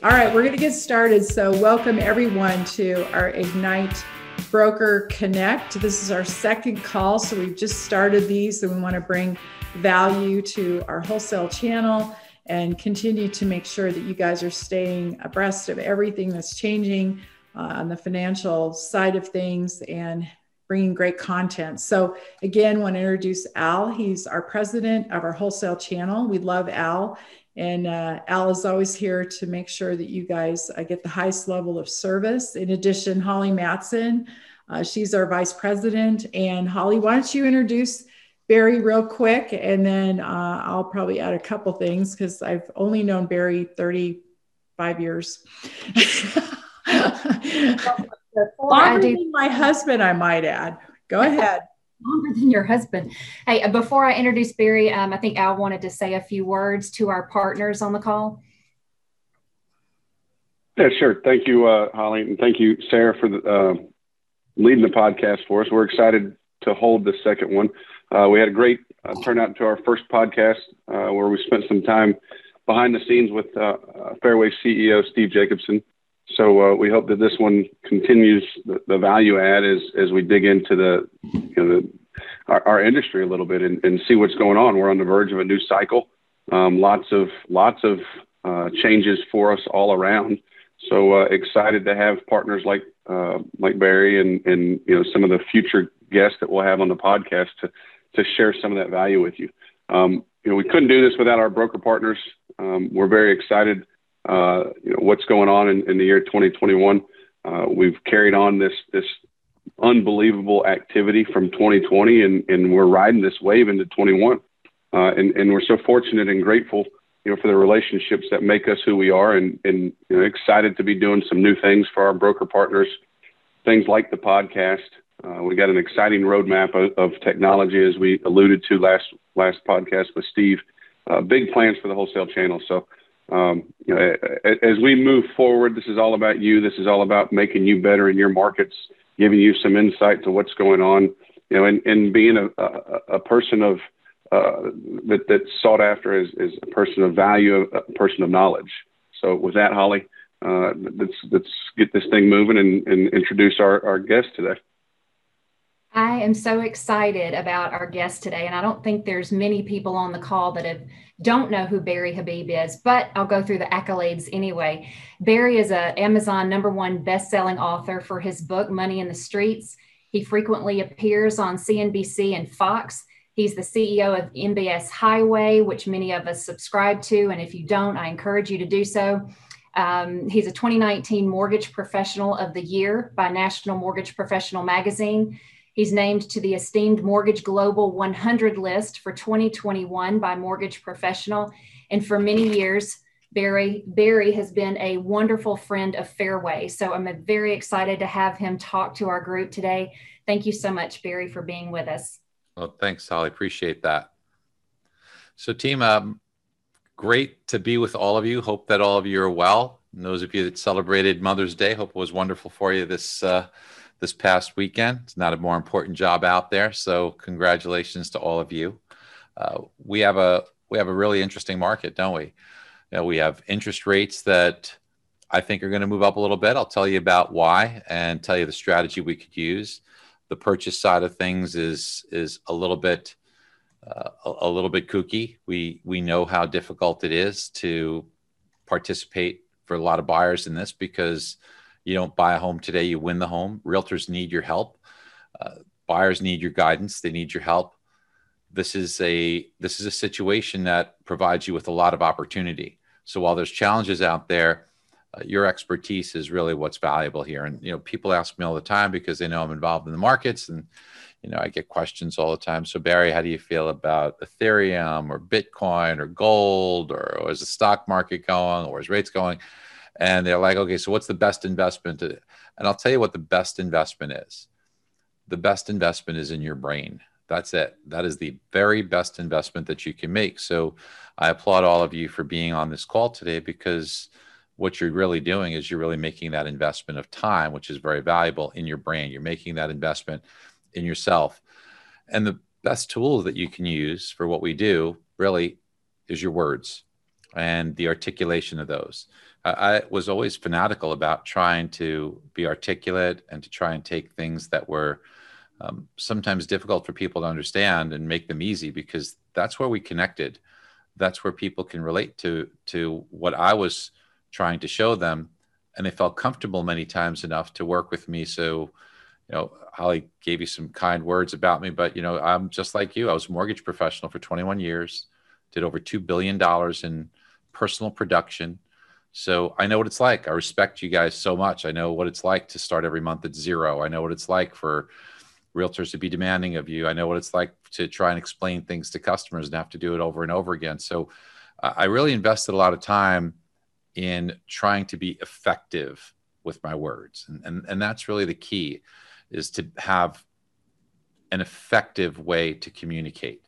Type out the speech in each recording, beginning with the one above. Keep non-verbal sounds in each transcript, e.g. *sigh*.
All right, we're going to get started. So, welcome everyone to our Ignite Broker Connect. This is our second call. So, we've just started these and we want to bring value to our wholesale channel and continue to make sure that you guys are staying abreast of everything that's changing uh, on the financial side of things and bringing great content. So, again, want to introduce Al. He's our president of our wholesale channel. We love Al. And uh, Al is always here to make sure that you guys uh, get the highest level of service. In addition, Holly Matson, uh, she's our vice president. And Holly, why don't you introduce Barry real quick? And then uh, I'll probably add a couple things because I've only known Barry 35 years. *laughs* Longer than my husband, I might add. Go ahead longer than your husband. Hey, uh, before I introduce Barry, um, I think Al wanted to say a few words to our partners on the call. Yeah, sure. Thank you, uh, Holly, and thank you, Sarah, for the, uh, leading the podcast for us. We're excited to hold the second one. Uh, we had a great uh, turnout to our first podcast uh, where we spent some time behind the scenes with Fairway CEO Steve Jacobson. So uh, we hope that this one continues the, the, value add as as we dig into the you know the, our, our, industry a little bit and, and, see what's going on. We're on the verge of a new cycle. Um, lots of lots of uh, changes for us all around. So uh, excited to have partners like uh, like Barry and and you know some of the future guests that we'll have on the podcast to to share some of that value with you. Um, you know we couldn't do this without our broker partners. Um, we're very excited uh, you know, what's going on in, in the year 2021. Uh, we've carried on this this unbelievable activity from 2020, and, and we're riding this wave into 21. Uh, and, and we're so fortunate and grateful, you know, for the relationships that make us who we are, and, and you know, excited to be doing some new things for our broker partners, things like the podcast. Uh, we got an exciting roadmap of, of, technology, as we alluded to last last podcast with Steve. Uh, big plans for the wholesale channel. So um, you know, as we move forward, this is all about you. This is all about making you better in your markets, giving you some insight to what's going on, you know, and, and being a, a, a person of uh, that, that's sought after as, as a person of value, a person of knowledge. So with that, Holly, uh, let's let's get this thing moving and, and introduce our, our guest today. I am so excited about our guest today, and I don't think there's many people on the call that have don't know who Barry Habib is, but I'll go through the accolades anyway. Barry is a Amazon number one best-selling author for his book Money in the Streets. He frequently appears on CNBC and Fox. He's the CEO of MBS Highway, which many of us subscribe to, and if you don't, I encourage you to do so. Um, he's a 2019 Mortgage Professional of the Year by National Mortgage Professional Magazine. He's named to the esteemed Mortgage Global 100 list for 2021 by Mortgage Professional. And for many years, Barry, Barry has been a wonderful friend of Fairway. So I'm very excited to have him talk to our group today. Thank you so much, Barry, for being with us. Well, thanks, Holly. Appreciate that. So, team, um, great to be with all of you. Hope that all of you are well. And those of you that celebrated Mother's Day, hope it was wonderful for you this uh, this past weekend. It's not a more important job out there. So congratulations to all of you. Uh, we have a we have a really interesting market, don't we? You know, we have interest rates that I think are going to move up a little bit. I'll tell you about why and tell you the strategy we could use. The purchase side of things is is a little bit uh, a, a little bit kooky. We we know how difficult it is to participate for a lot of buyers in this because you don't buy a home today, you win the home. Realtors need your help. Uh, buyers need your guidance. They need your help. This is a this is a situation that provides you with a lot of opportunity. So while there's challenges out there, uh, your expertise is really what's valuable here. And you know, people ask me all the time because they know I'm involved in the markets, and you know, I get questions all the time. So Barry, how do you feel about Ethereum or Bitcoin or gold, or, or is the stock market going, or is rates going? And they're like, okay, so what's the best investment? And I'll tell you what the best investment is. The best investment is in your brain. That's it. That is the very best investment that you can make. So I applaud all of you for being on this call today because what you're really doing is you're really making that investment of time, which is very valuable in your brain. You're making that investment in yourself. And the best tool that you can use for what we do really is your words and the articulation of those. I was always fanatical about trying to be articulate and to try and take things that were um, sometimes difficult for people to understand and make them easy because that's where we connected. That's where people can relate to to what I was trying to show them, and they felt comfortable many times enough to work with me. So, you know, Holly gave you some kind words about me, but you know, I'm just like you. I was a mortgage professional for 21 years, did over two billion dollars in personal production so I know what it's like. I respect you guys so much. I know what it's like to start every month at zero. I know what it's like for realtors to be demanding of you. I know what it's like to try and explain things to customers and have to do it over and over again. So uh, I really invested a lot of time in trying to be effective with my words. And, and, and that's really the key is to have an effective way to communicate.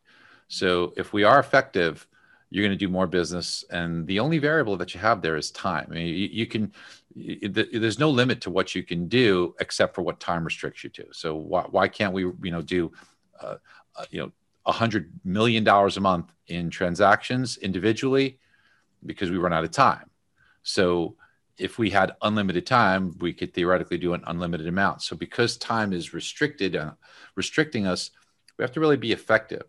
So if we are effective, you're going to do more business and the only variable that you have there is time. I mean you, you can there's no limit to what you can do except for what time restricts you to. So why, why can't we you know do uh, uh, you know a hundred million dollars a month in transactions individually? Because we run out of time. So if we had unlimited time we could theoretically do an unlimited amount. So because time is restricted uh, restricting us we have to really be effective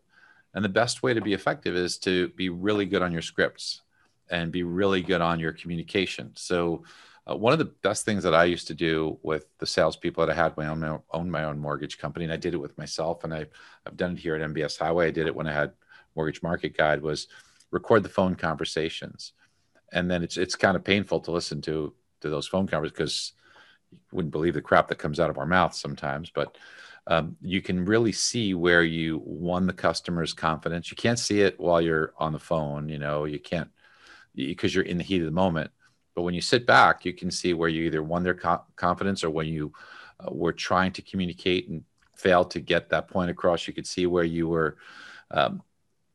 and the best way to be effective is to be really good on your scripts and be really good on your communication. So, uh, one of the best things that I used to do with the salespeople that I had own, my own my own mortgage company, and I did it with myself, and I, I've done it here at MBS Highway. I did it when I had Mortgage Market Guide. Was record the phone conversations, and then it's it's kind of painful to listen to to those phone conversations because you wouldn't believe the crap that comes out of our mouths sometimes. But um, you can really see where you won the customer's confidence. You can't see it while you're on the phone, you know, you can't because you're in the heat of the moment. But when you sit back, you can see where you either won their co- confidence or when you uh, were trying to communicate and failed to get that point across. You could see where you were um,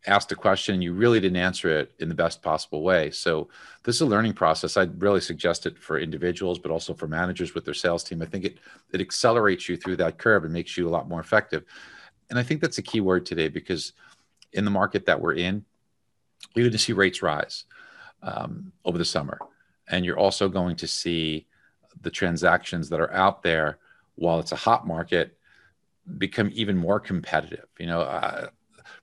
asked a question you really didn't answer it in the best possible way. So this is a learning process. I'd really suggest it for individuals but also for managers with their sales team. I think it it accelerates you through that curve and makes you a lot more effective. And i think that's a key word today because in the market that we're in you're going to see rates rise um, over the summer. And you're also going to see the transactions that are out there while it's a hot market become even more competitive. You know uh,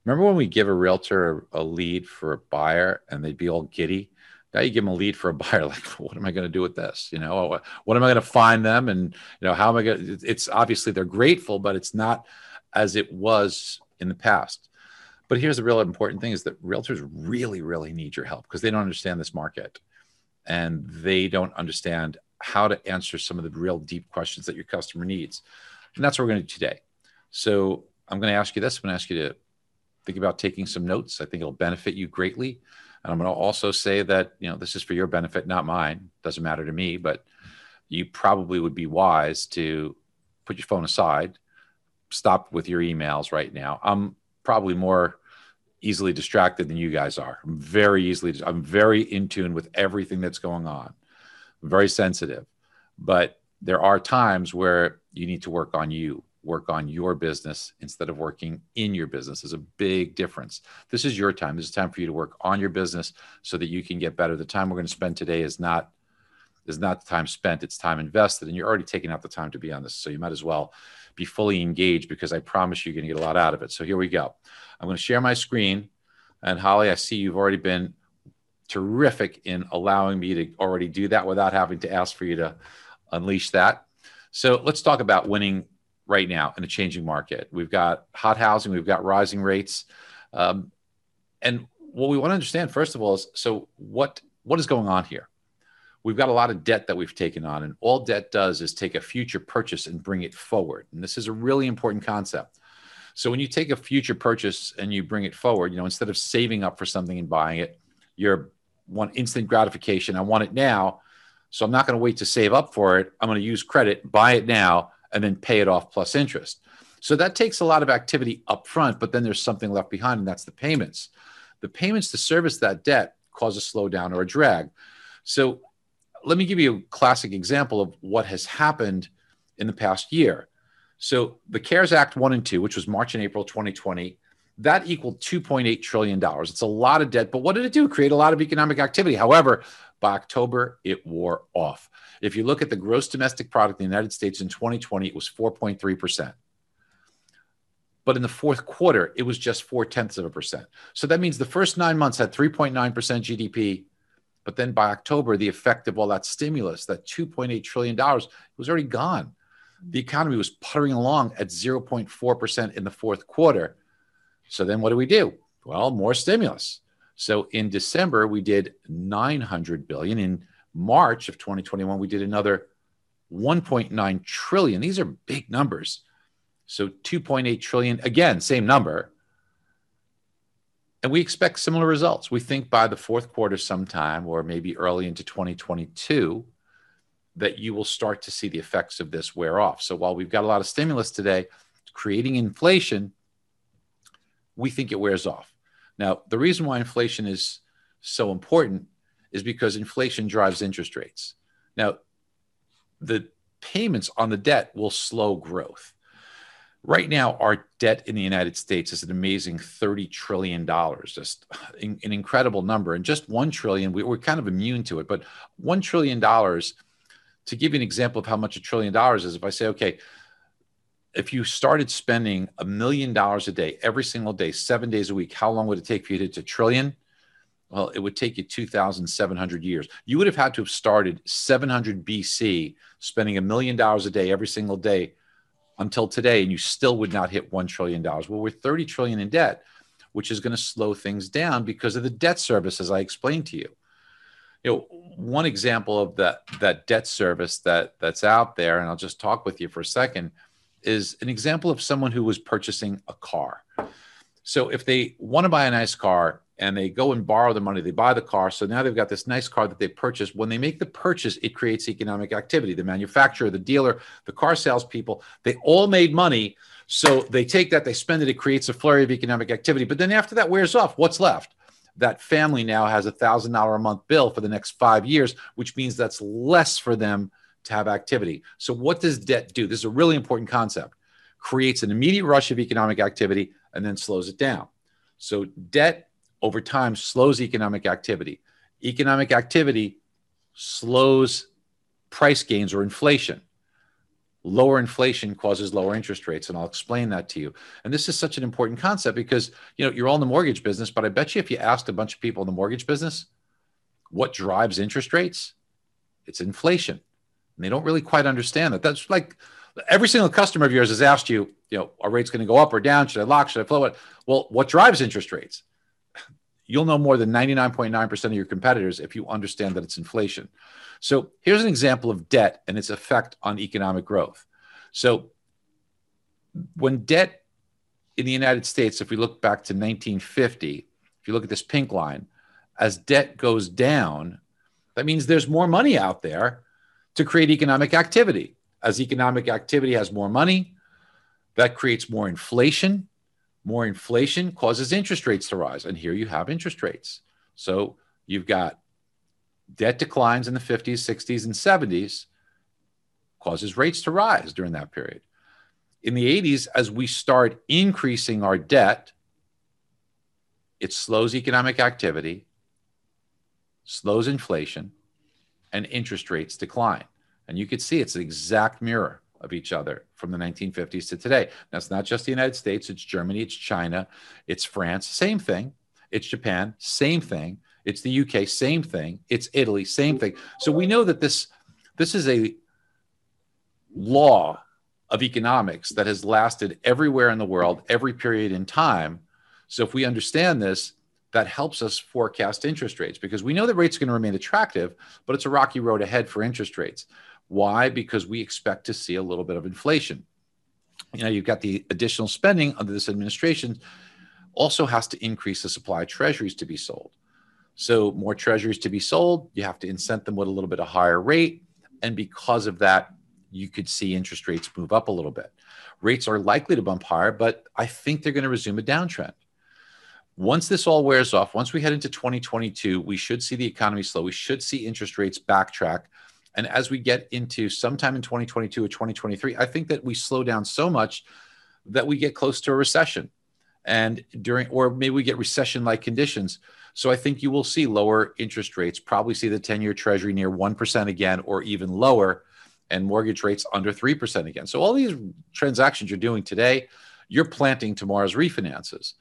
Remember when we give a realtor a, a lead for a buyer and they'd be all giddy? Now you give them a lead for a *laughs* buyer, like, what am I going to do with this? You know, what, what am I going to find them? And, you know, how am I going to, it's obviously they're grateful, but it's not as it was in the past. But here's the real important thing is that realtors really, really need your help because they don't understand this market and they don't understand how to answer some of the real deep questions that your customer needs. And that's what we're going to do today. So I'm going to ask you this. I'm going to ask you to think about taking some notes. I think it'll benefit you greatly. And I'm going to also say that, you know, this is for your benefit, not mine. Doesn't matter to me, but you probably would be wise to put your phone aside, stop with your emails right now. I'm probably more easily distracted than you guys are. I'm very easily, I'm very in tune with everything that's going on. I'm very sensitive, but there are times where you need to work on you work on your business instead of working in your business is a big difference. This is your time. This is time for you to work on your business so that you can get better. The time we're going to spend today is not is not the time spent, it's time invested. And you're already taking out the time to be on this. So you might as well be fully engaged because I promise you're going to get a lot out of it. So here we go. I'm going to share my screen. And Holly, I see you've already been terrific in allowing me to already do that without having to ask for you to unleash that. So let's talk about winning right now in a changing market. We've got hot housing, we've got rising rates. Um, and what we want to understand, first of all, is so what what is going on here? We've got a lot of debt that we've taken on, and all debt does is take a future purchase and bring it forward. And this is a really important concept. So when you take a future purchase and you bring it forward, you know, instead of saving up for something and buying it, you're one instant gratification. I want it now. So I'm not going to wait to save up for it. I'm going to use credit, buy it now, and then pay it off plus interest. So that takes a lot of activity up front, but then there's something left behind, and that's the payments. The payments to service that debt cause a slowdown or a drag. So let me give you a classic example of what has happened in the past year. So the CARES Act 1 and 2, which was March and April 2020, That equaled $2.8 trillion. It's a lot of debt, but what did it do? Create a lot of economic activity. However, by October, it wore off. If you look at the gross domestic product in the United States in 2020, it was 4.3%. But in the fourth quarter, it was just four tenths of a percent. So that means the first nine months had 3.9% GDP. But then by October, the effect of all that stimulus, that $2.8 trillion, was already gone. The economy was puttering along at 0.4% in the fourth quarter. So then what do we do? Well, more stimulus. So in December, we did 900 billion. In March of 2021, we did another 1.9 trillion. These are big numbers. So 2.8 trillion, again, same number. And we expect similar results. We think by the fourth quarter sometime, or maybe early into 2022, that you will start to see the effects of this wear off. So while we've got a lot of stimulus today, creating inflation, we think it wears off. Now, the reason why inflation is so important is because inflation drives interest rates. Now, the payments on the debt will slow growth. Right now, our debt in the United States is an amazing $30 trillion, just an incredible number. And just $1 trillion, we, are kind of immune to it, but $1 trillion, to give you an example of how much a trillion dollars is, if I say, okay, if you started spending a million dollars a day, every single day, seven days a week, how long would it take for you to hit a trillion? Well, it would take you 2,700 years. You would have had to have started 700 BC, spending a million dollars a day every single day until today, and you still would not hit $1 trillion. Well, we're 30 trillion in debt, which is going to slow things down because of the debt service, as I explained to you. You know, one example of that, that debt service that, that's out there, and I'll just talk with you for a second, is an example of someone who was purchasing a car. So if they want to buy a nice car and they go and borrow the money, they buy the car. So now they've got this nice car that they purchased. When they make the purchase, it creates economic activity. The manufacturer, the dealer, the car salespeople, they all made money. So they take that, they spend it, it creates a flurry of economic activity. But then after that wears off, what's left? That family now has a thousand dollar a month bill for the next five years, which means that's less for them to have activity. So, what does debt do? This is a really important concept. Creates an immediate rush of economic activity and then slows it down. So, debt over time slows economic activity. Economic activity slows price gains or inflation. Lower inflation causes lower interest rates, and I'll explain that to you. And this is such an important concept because you know you're all in the mortgage business, but I bet you if you asked a bunch of people in the mortgage business what drives interest rates, it's inflation. And they don't really quite understand that. That's like every single customer of yours has asked you, you know, are rates going to go up or down? Should I lock? Should I flow it? Well, what drives interest rates? You'll know more than 99.9% of your competitors if you understand that it's inflation. So here's an example of debt and its effect on economic growth. So when debt in the United States, if we look back to 1950, if you look at this pink line, as debt goes down, that means there's more money out there to create economic activity. As economic activity has more money, that creates more inflation. More inflation causes interest rates to rise. And here you have interest rates. So you've got debt declines in the 50s, 60s, and 70s, causes rates to rise during that period. In the 80s, as we start increasing our debt, it slows economic activity, slows inflation, and interest rates decline. And you could see it's an exact mirror of each other from the 1950s to today. That's not just the United States, it's Germany, it's China, it's France, same thing. It's Japan, same thing. It's the UK, same thing. It's Italy, same thing. So we know that this this is a law of economics that has lasted everywhere in the world, every period in time. So if we understand this, that helps us forecast interest rates because we know that rates are going to remain attractive, but it's a rocky road ahead for interest rates. Why? Because we expect to see a little bit of inflation. You know, you've got the additional spending under this administration also has to increase the supply of treasuries to be sold. So, more treasuries to be sold, you have to incent them with a little bit of higher rate. And because of that, you could see interest rates move up a little bit. Rates are likely to bump higher, but I think they're going to resume a downtrend once this all wears off, once we head into 2022, we should see the economy slow. We should see interest rates backtrack. And as we get into sometime in 2022 or 2023, I think that we slow down so much that we get close to a recession. and during or maybe we get recession like conditions so i think you will see lower interest rates probably see the 10 year treasury near 1% again or even lower and mortgage rates under 3% again so all these transactions you're doing today you're planting tomorrow's refinances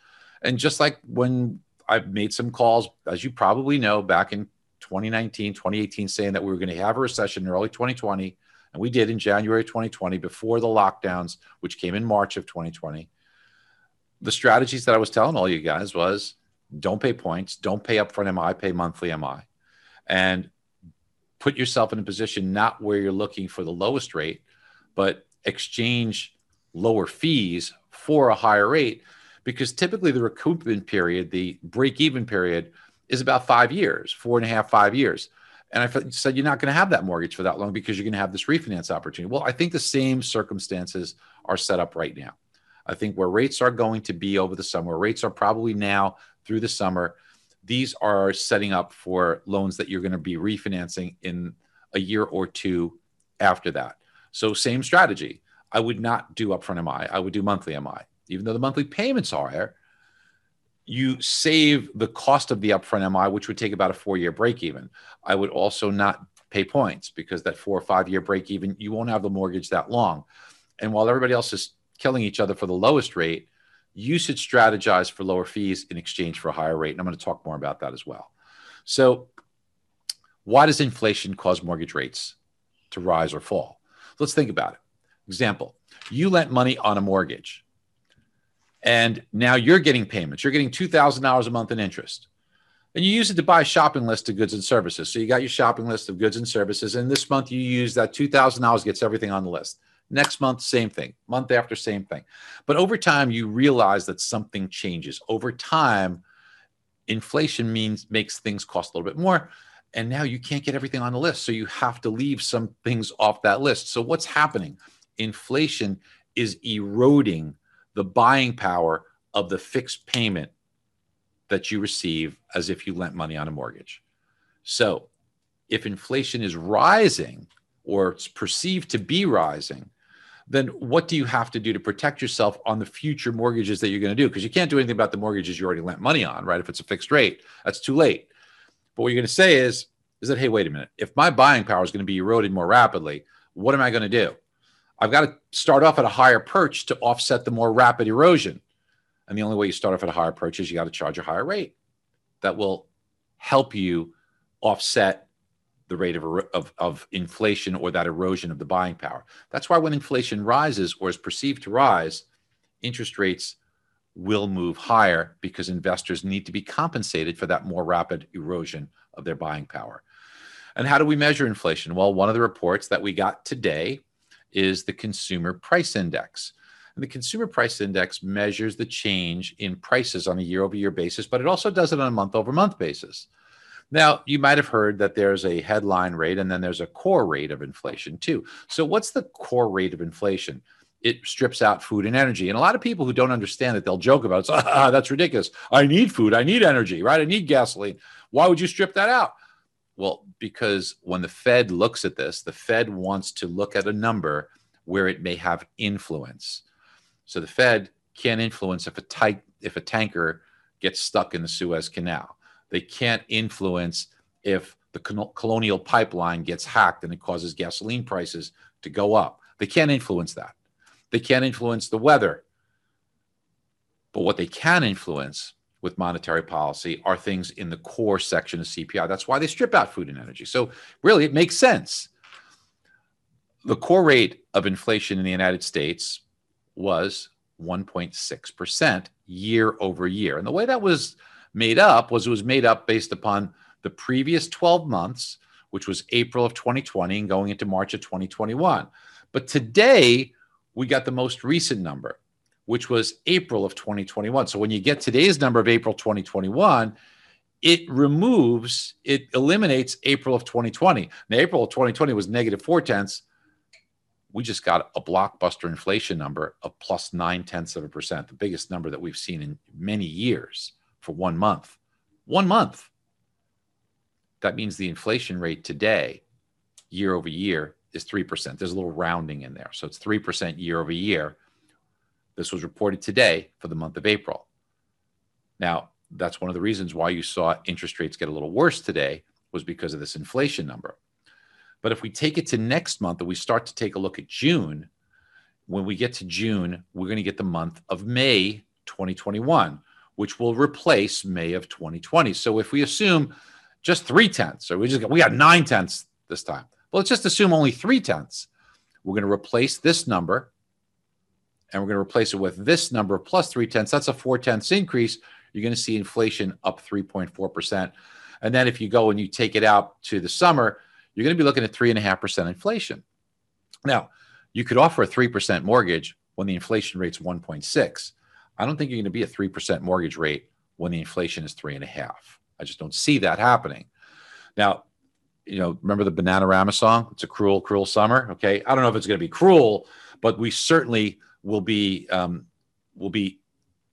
and just like when i've made some calls as you probably know back in 2019 2018 saying that we were going to have a recession in early 2020 and we did in january 2020 before the lockdowns which came in march of 2020 the strategies that I was telling all you guys was don't pay points, don't pay upfront MI, pay monthly MI, and put yourself in a position not where you're looking for the lowest rate, but exchange lower fees for a higher rate. Because typically the recoupment period, the break even period, is about five years, four and a half, five years. And I said, you're not going to have that mortgage for that long because you're going to have this refinance opportunity. Well, I think the same circumstances are set up right now. I think where rates are going to be over the summer, rates are probably now through the summer. These are setting up for loans that you're going to be refinancing in a year or two after that. So, same strategy. I would not do upfront MI. I would do monthly MI. Even though the monthly payments are higher, you save the cost of the upfront MI, which would take about a four year break even. I would also not pay points because that four or five year break even, you won't have the mortgage that long. And while everybody else is killing each other for the lowest rate, you should strategize for lower fees in exchange for a higher rate. And I'm going to talk more about that as well. So, why does inflation cause mortgage rates to rise or fall? Let's think about it. Example you lent money on a mortgage, and now you're getting payments. You're getting $2,000 a month in interest. And you use it to buy a shopping list of goods and services. So you got your shopping list of goods and services. And this month you use that $2,000 gets everything on the list. Next month, same thing. Month after, same thing. But over time, you realize that something changes. Over time, inflation means makes things cost a little bit more. And now you can't get everything on the list. So you have to leave some things off that list. So what's happening? Inflation is eroding the buying power of the fixed payment that you receive as if you lent money on a mortgage. So if inflation is rising or it's perceived to be rising, then what do you have to do to protect yourself on the future mortgages that you're going to do? Because you can't do anything about the mortgages you already lent money on, right? If it's a fixed rate, that's too late. But what you're going to say is, is that, hey, wait a minute, if my buying power is going to be eroded more rapidly, what am I going to do? I've got to start off at a higher perch to offset the more rapid erosion. And the only way you start off at a higher perch is you got to charge a higher rate that will help you offset the rate of, of, of inflation or that erosion of the buying power. That's why when inflation rises or is perceived to rise, interest rates will move higher because investors need to be compensated for that more rapid erosion of their buying power. And how do we measure inflation? Well, one of the reports that we got today is the Consumer Price Index. And the Consumer Price Index measures the change in prices on a year over year basis, but it also does it on a month over month basis. Now, you might have heard that there's a headline rate and then there's a core rate of inflation too. So, what's the core rate of inflation? It strips out food and energy. And a lot of people who don't understand it, they'll joke about it. Ah, *laughs* that's ridiculous. I need food. I need energy, right? I need gasoline. Why would you strip that out? Well, because when the Fed looks at this, the Fed wants to look at a number where it may have influence. So the Fed can't influence if a, tight, if a tanker gets stuck in the Suez Canal. They can't influence if the colonial pipeline gets hacked and it causes gasoline prices to go up. They can't influence that. They can't influence the weather. But what they can influence with monetary policy are things in the core section of CPI. That's why they strip out food and energy. So, really, it makes sense. The core rate of inflation in the United States was 1.6% year over year. And the way that was made up was it was made up based upon the previous 12 months, which was April of 2020 and going into March of 2021. But today, we got the most recent number, which was April of 2021. So when you get today's number of April 2021, it removes, it eliminates April of 2020. Now, April of 2020 was negative four tenths. We just got a blockbuster inflation number of plus nine tenths of a percent, the biggest number that we've seen in many years for one month. One month. That means the inflation rate today, year over year, is 3%. There's a little rounding in there. So it's 3% year over year. This was reported today for the month of April. Now, that's one of the reasons why you saw interest rates get a little worse today was because of this inflation number. But if we take it to next month and we start to take a look at June, when we get to June, we're going to get the month of May 2021, which will replace May of 2020. So if we assume just three tenths, or we just got, we got nine tenths this time. Well, let's just assume only three tenths. We're going to replace this number and we're going to replace it with this number plus three tenths. That's a four tenths increase. You're going to see inflation up 3.4%. And then if you go and you take it out to the summer, you're going to be looking at three and a half percent inflation. Now, you could offer a 3% mortgage when the inflation rate's 1.6. I don't think you're going to be a 3% mortgage rate when the inflation is three and a half. I just don't see that happening. Now, you know, remember the Bananarama song? It's a cruel, cruel summer. Okay. I don't know if it's going to be cruel, but we certainly will be um, will be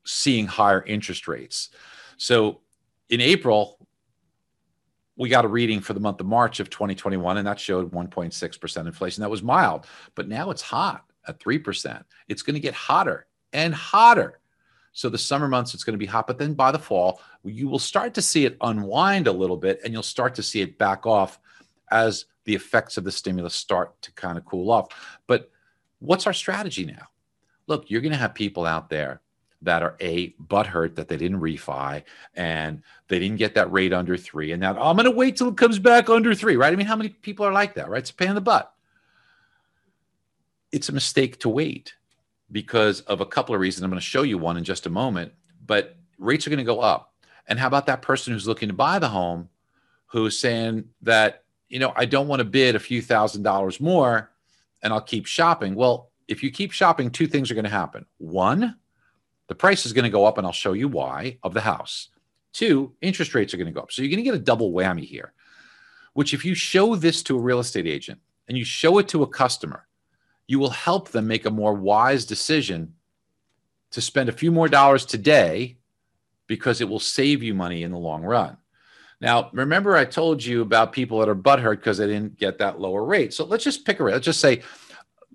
seeing higher interest rates. So in April, we got a reading for the month of March of 2021, and that showed 1.6% inflation. That was mild, but now it's hot at 3%. It's going to get hotter and hotter. So the summer months, it's going to be hot, but then by the fall, you will start to see it unwind a little bit, and you'll start to see it back off as the effects of the stimulus start to kind of cool off. But what's our strategy now? Look, you're going to have people out there that are a butthurt that they didn't refi and they didn't get that rate under three. And now oh, I'm going to wait till it comes back under three, right? I mean, how many people are like that, right? It's a pain in the butt. It's a mistake to wait because of a couple of reasons. I'm going to show you one in just a moment, but rates are going to go up. And how about that person who's looking to buy the home who's saying that, you know, I don't want to bid a few thousand dollars more and I'll keep shopping. Well, if you keep shopping, two things are going to happen. One, the price is going to go up, and I'll show you why, of the house. Two, interest rates are going to go up. So you're going to get a double whammy here, which if you show this to a real estate agent and you show it to a customer, you will help them make a more wise decision to spend a few more dollars today because it will save you money in the long run. Now, remember, I told you about people that are butthurt because they didn't get that lower rate. So let's just pick a rate. Let's just say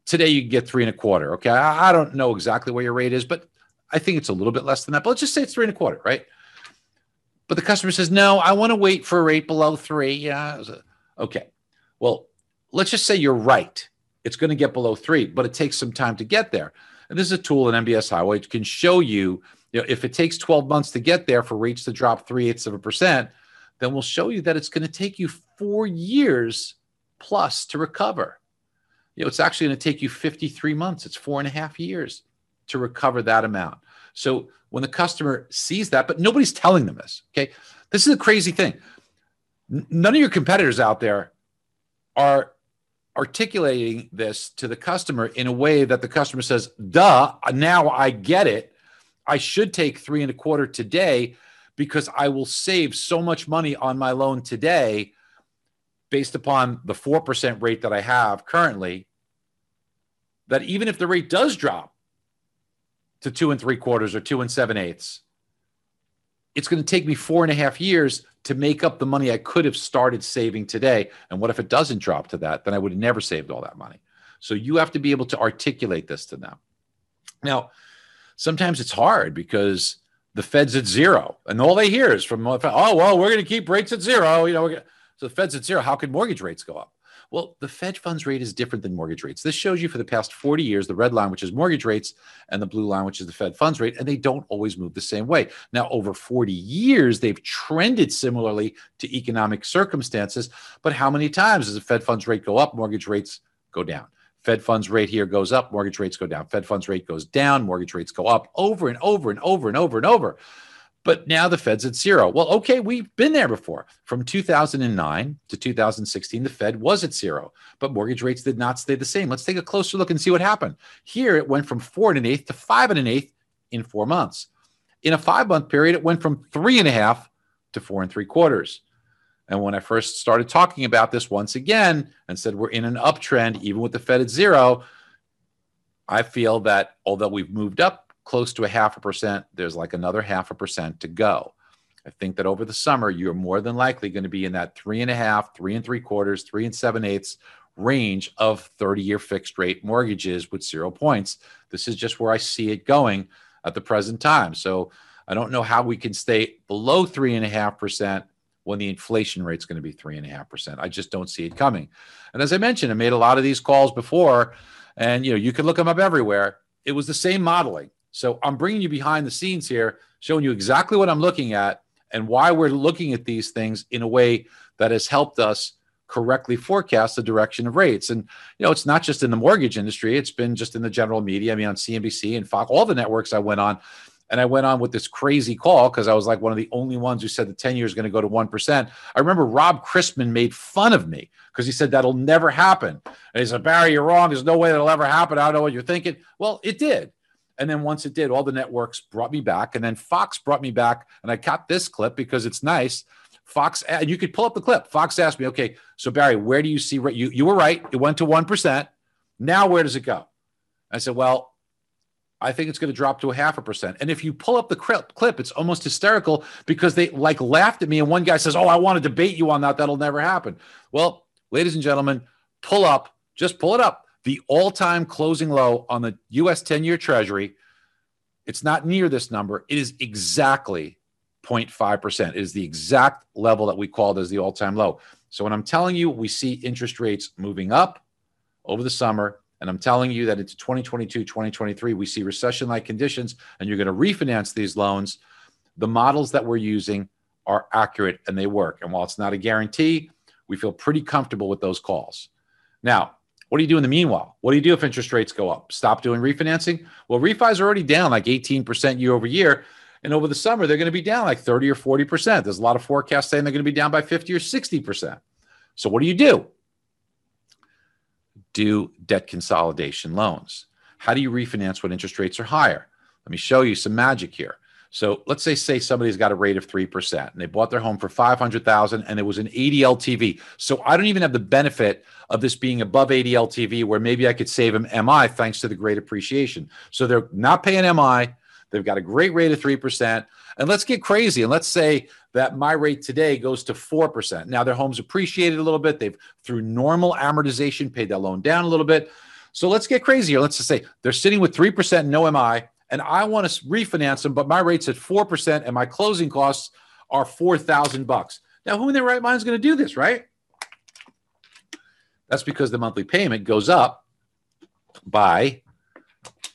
today you can get three and a quarter. Okay. I don't know exactly where your rate is, but I think it's a little bit less than that, but let's just say it's three and a quarter, right? But the customer says, no, I want to wait for a rate below three. Yeah. Okay. Well, let's just say you're right. It's going to get below three, but it takes some time to get there. And this is a tool in MBS Highway. It can show you, you know, if it takes 12 months to get there for rates to drop three eighths of a percent, then we'll show you that it's going to take you four years plus to recover. You know, it's actually going to take you 53 months. It's four and a half years to recover that amount. So when the customer sees that, but nobody's telling them this, okay? This is a crazy thing. None of your competitors out there are articulating this to the customer in a way that the customer says, duh, now I get it. I should take three and a quarter today because I will save so much money on my loan today based upon the 4% rate that I have currently. That even if the rate does drop, to two and three quarters or two and seven eighths. It's going to take me four and a half years to make up the money I could have started saving today. And what if it doesn't drop to that? Then I would have never saved all that money. So you have to be able to articulate this to them. Now, sometimes it's hard because the Fed's at zero, and all they hear is from, oh, well, we're going to keep rates at zero. You know, so the Fed's at zero. How could mortgage rates go up? Well, the Fed funds rate is different than mortgage rates. This shows you for the past 40 years the red line, which is mortgage rates, and the blue line, which is the Fed funds rate, and they don't always move the same way. Now, over 40 years, they've trended similarly to economic circumstances. But how many times does the Fed funds rate go up, mortgage rates go down? Fed funds rate here goes up, mortgage rates go down. Fed funds rate goes down, mortgage rates go up over and over and over and over and over. But now the Fed's at zero. Well, okay, we've been there before. From 2009 to 2016, the Fed was at zero, but mortgage rates did not stay the same. Let's take a closer look and see what happened. Here, it went from four and an eighth to five and an eighth in four months. In a five month period, it went from three and a half to four and three quarters. And when I first started talking about this once again and said we're in an uptrend, even with the Fed at zero, I feel that although we've moved up close to a half a percent. There's like another half a percent to go. I think that over the summer, you're more than likely going to be in that three and a half, three and three quarters, three and seven eighths range of 30 year fixed rate mortgages with zero points. This is just where I see it going at the present time. So I don't know how we can stay below three and a half percent when the inflation rate is going to be three and a half percent. I just don't see it coming. And as I mentioned, I made a lot of these calls before, and you know you can look them up everywhere. It was the same modeling. So I'm bringing you behind the scenes here, showing you exactly what I'm looking at and why we're looking at these things in a way that has helped us correctly forecast the direction of rates. And you know, it's not just in the mortgage industry; it's been just in the general media. I mean, on CNBC and Fox, all the networks I went on and I went on with this crazy call because I was like one of the only ones who said the ten-year is going to go to 1%. I remember Rob Christman made fun of me because he said that'll never happen. And he said, Barry, you're wrong. There's no way that'll ever happen. I don't know what you're thinking. Well, it did. And then once it did, all the networks brought me back. And then Fox brought me back. And I got this clip because it's nice. Fox, and you could pull up the clip. Fox asked me, okay, so Barry, where do you see, you, you were right. It went to 1%. Now, where does it go? I said, well, I think it's going to drop to a half a percent. And if you pull up the clip, it's almost hysterical because they like laughed at me. And one guy says, Oh, I want to debate you on that. That'll never happen. Well, ladies and gentlemen, pull up, just pull it up. The all time closing low on the US 10 year treasury, it's not near this number. It is exactly 0.5%. It is the exact level that we called as the all time low. So when I'm telling you we see interest rates moving up over the summer, and I'm telling you that into 2022, 2023, we see recession like conditions and you're going to refinance these loans. The models that we're using are accurate and they work. And while it's not a guarantee, we feel pretty comfortable with those calls. Now, what do you do in the meanwhile? What do you do if interest rates go up? Stop doing refinancing? Well, refis are already down like 18% year over year. And over the summer, they're going to be down like 30 or 40%. There's a lot of forecasts saying they're going to be down by 50 or 60%. So, what do you do? do debt consolidation loans. How do you refinance when interest rates are higher? Let me show you some magic here. So let's say say somebody's got a rate of 3% and they bought their home for 500,000 and it was an 80 LTV. So I don't even have the benefit of this being above 80 LTV where maybe I could save them MI thanks to the great appreciation. So they're not paying MI, they've got a great rate of 3%. And let's get crazy and let's say that my rate today goes to 4%. Now their home's appreciated a little bit. They've, through normal amortization, paid that loan down a little bit. So let's get crazier. Let's just say they're sitting with 3% no MI, and I want to refinance them, but my rate's at 4% and my closing costs are 4,000 bucks. Now, who in their right mind is going to do this, right? That's because the monthly payment goes up by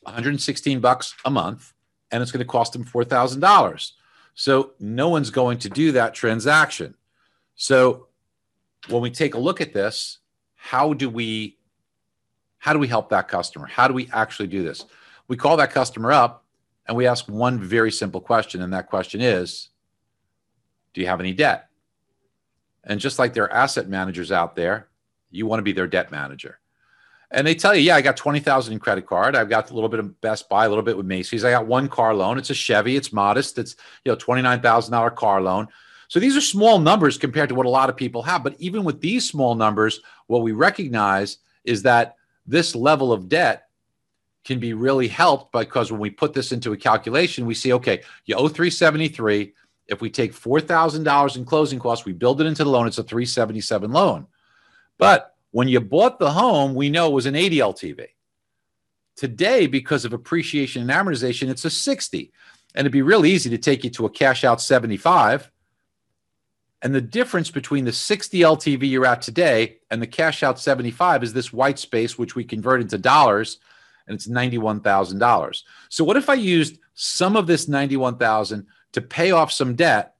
116 bucks a month, and it's going to cost them $4,000. So no one's going to do that transaction. So when we take a look at this, how do we how do we help that customer? How do we actually do this? We call that customer up and we ask one very simple question and that question is do you have any debt? And just like there are asset managers out there, you want to be their debt manager and they tell you, yeah, I got 20,000 in credit card. I've got a little bit of Best Buy, a little bit with Macy's. I got one car loan. It's a Chevy. It's modest. It's, you know, $29,000 car loan. So these are small numbers compared to what a lot of people have. But even with these small numbers, what we recognize is that this level of debt can be really helped because when we put this into a calculation, we see, okay, you owe 373. If we take $4,000 in closing costs, we build it into the loan, it's a 377 loan. But when you bought the home, we know it was an 80 LTV. Today, because of appreciation and amortization, it's a 60. And it'd be real easy to take you to a cash out 75. And the difference between the 60 LTV you're at today and the cash out 75 is this white space, which we convert into dollars, and it's $91,000. So what if I used some of this 91,000 to pay off some debt,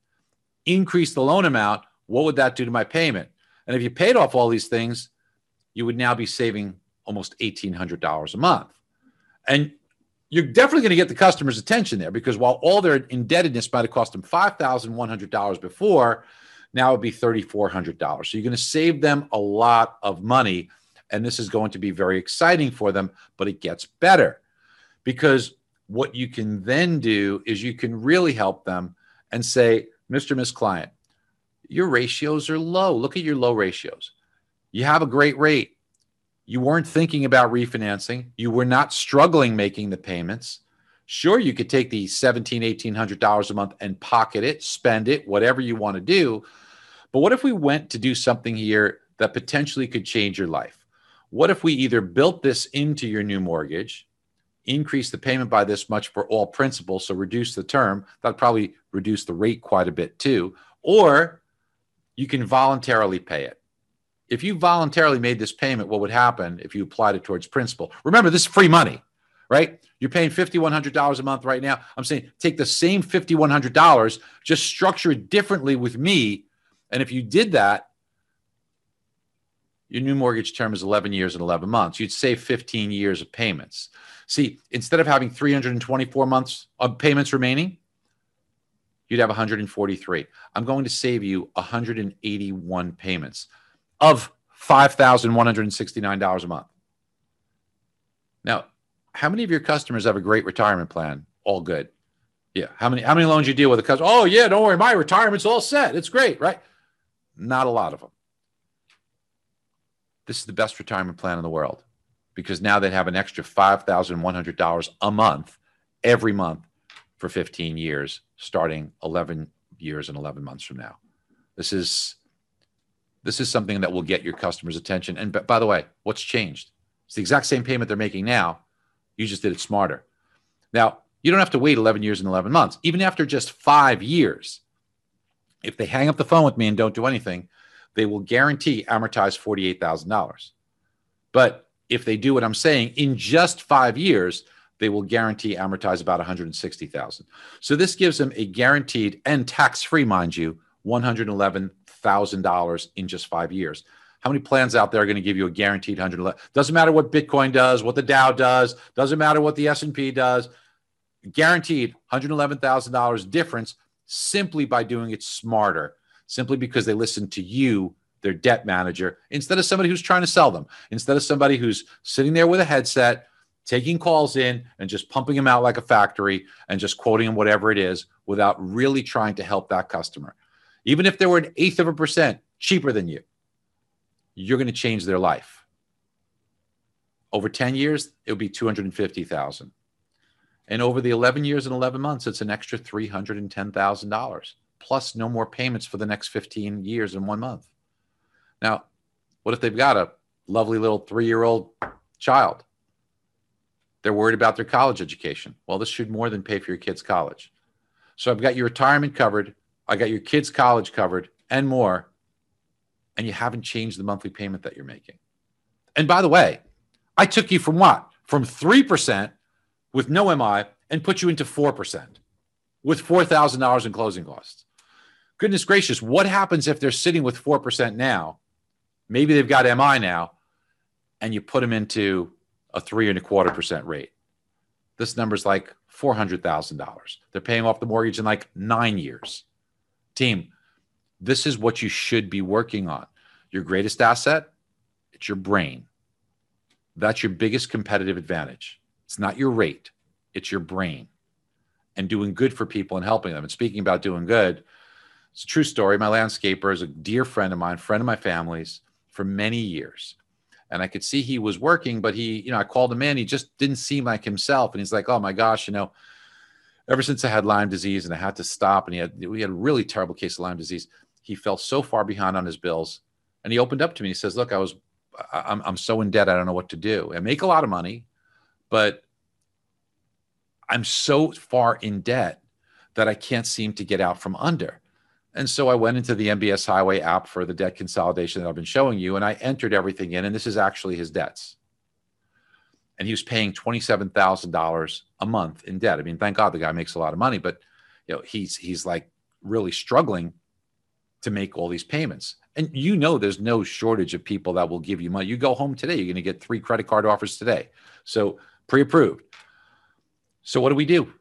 increase the loan amount? What would that do to my payment? And if you paid off all these things, you would now be saving almost $1,800 a month. And you're definitely going to get the customer's attention there because while all their indebtedness might have cost them $5,100 before, now it'd be $3,400. So you're going to save them a lot of money. And this is going to be very exciting for them, but it gets better because what you can then do is you can really help them and say, Mr. Miss Client, your ratios are low. Look at your low ratios. You have a great rate. You weren't thinking about refinancing. You were not struggling making the payments. Sure, you could take the $1,700, $1,800 a month and pocket it, spend it, whatever you want to do. But what if we went to do something here that potentially could change your life? What if we either built this into your new mortgage, increase the payment by this much for all principal, so reduce the term. That'd probably reduce the rate quite a bit too. Or you can voluntarily pay it. If you voluntarily made this payment, what would happen if you applied it towards principal? Remember, this is free money, right? You're paying $5,100 a month right now. I'm saying take the same $5,100, just structure it differently with me. And if you did that, your new mortgage term is 11 years and 11 months. You'd save 15 years of payments. See, instead of having 324 months of payments remaining, you'd have 143. I'm going to save you 181 payments of $5,169 a month. Now, how many of your customers have a great retirement plan? All good. Yeah. How many how many loans you deal with a customer? Oh, yeah, don't worry, my retirement's all set. It's great, right? Not a lot of them. This is the best retirement plan in the world because now they'd have an extra $5,100 a month every month for 15 years, starting 11 years and 11 months from now. This is this is something that will get your customers' attention. And by the way, what's changed? It's the exact same payment they're making now. You just did it smarter. Now, you don't have to wait 11 years and 11 months. Even after just five years, if they hang up the phone with me and don't do anything, they will guarantee amortize $48,000. But if they do what I'm saying in just five years, they will guarantee amortize about 160,000. So this gives them a guaranteed and tax-free, mind you, $111,000 in just five years. How many plans out there are going to give you a guaranteed 111? Doesn't matter what Bitcoin does, what the Dow does, doesn't matter what the S&P does. Guaranteed $111,000 difference simply by doing it smarter, simply because they listen to you, their debt manager, instead of somebody who's trying to sell them, instead of somebody who's sitting there with a headset, taking calls in and just pumping them out like a factory and just quoting them whatever it is without really trying to help that customer. Even if they were an eighth of a percent cheaper than you, you're going to change their life. Over 10 years, it would be 250,000. And over the 11 years and 11 months, it's an extra $310,000 plus no more payments for the next 15 years in one month. Now, what if they've got a lovely little three year old child? They're worried about their college education. Well, this should more than pay for your kid's college. So I've got your retirement covered, I got your kid's college covered, and more and you haven't changed the monthly payment that you're making. And by the way, I took you from what? From 3% with no MI and put you into 4% with $4,000 in closing costs. Goodness gracious, what happens if they're sitting with 4% now? Maybe they've got MI now, and you put them into a three and a quarter percent rate. This number's like $400,000. They're paying off the mortgage in like nine years. Team, this is what you should be working on. Your greatest asset, it's your brain. That's your biggest competitive advantage. It's not your rate, it's your brain and doing good for people and helping them. And speaking about doing good, it's a true story. My landscaper is a dear friend of mine, friend of my family's for many years. And I could see he was working, but he, you know, I called him in. He just didn't seem like himself. And he's like, oh my gosh, you know, ever since I had Lyme disease and I had to stop, and he had, we had a really terrible case of Lyme disease he fell so far behind on his bills and he opened up to me he says look i was i'm, I'm so in debt i don't know what to do i make a lot of money but i'm so far in debt that i can't seem to get out from under and so i went into the mbs highway app for the debt consolidation that i've been showing you and i entered everything in and this is actually his debts and he was paying $27000 a month in debt i mean thank god the guy makes a lot of money but you know he's he's like really struggling to make all these payments. And you know, there's no shortage of people that will give you money. You go home today, you're going to get three credit card offers today. So pre approved. So what do we do?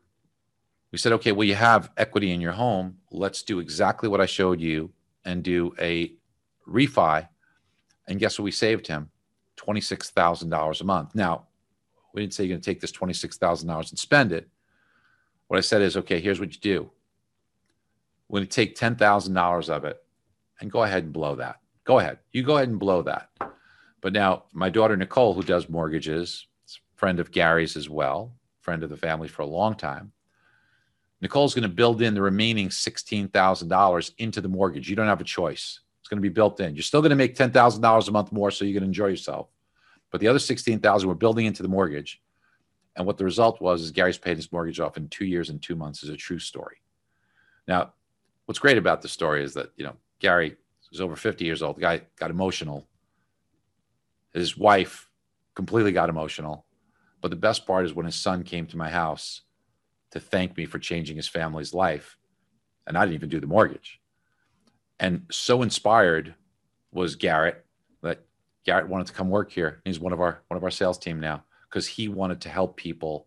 We said, okay, well, you have equity in your home. Let's do exactly what I showed you and do a refi. And guess what we saved him? $26,000 a month. Now, we didn't say you're going to take this $26,000 and spend it. What I said is, okay, here's what you do we're going to take $10,000 of it and go ahead and blow that. Go ahead. You go ahead and blow that. But now, my daughter Nicole, who does mortgages, friend of Gary's as well, friend of the family for a long time. Nicole's going to build in the remaining $16,000 into the mortgage. You don't have a choice. It's going to be built in. You're still going to make $10,000 a month more so you can enjoy yourself. But the other 16,000 we're building into the mortgage And what the result was is Gary's paid his mortgage off in two years and two months is a true story. Now, what's great about the story is that, you know, Gary was over 50 years old. The guy got emotional. His wife completely got emotional. But the best part is when his son came to my house to thank me for changing his family's life. And I didn't even do the mortgage. And so inspired was Garrett that Garrett wanted to come work here. He's one of our one of our sales team now because he wanted to help people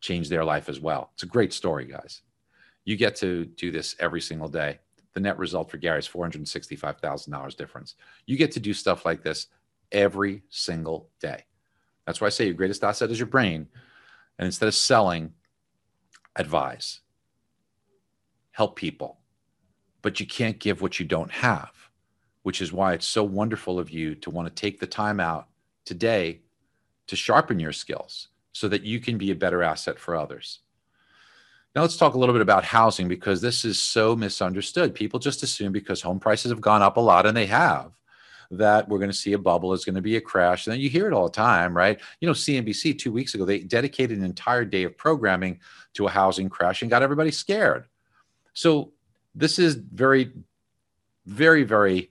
change their life as well. It's a great story, guys. You get to do this every single day. The net result for Gary is $465,000 difference. You get to do stuff like this every single day. That's why I say your greatest asset is your brain. And instead of selling, advise, help people. But you can't give what you don't have, which is why it's so wonderful of you to want to take the time out today to sharpen your skills so that you can be a better asset for others. Now, let's talk a little bit about housing because this is so misunderstood. People just assume because home prices have gone up a lot, and they have, that we're going to see a bubble, it's going to be a crash. And then you hear it all the time, right? You know, CNBC two weeks ago, they dedicated an entire day of programming to a housing crash and got everybody scared. So this is very, very, very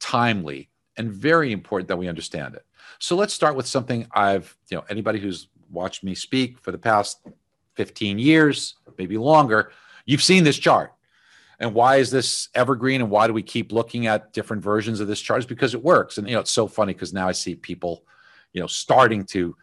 timely and very important that we understand it. So let's start with something I've, you know, anybody who's watched me speak for the past 15 years, maybe longer, you've seen this chart. And why is this evergreen and why do we keep looking at different versions of this chart? Is because it works. And you know, it's so funny because now I see people, you know, starting to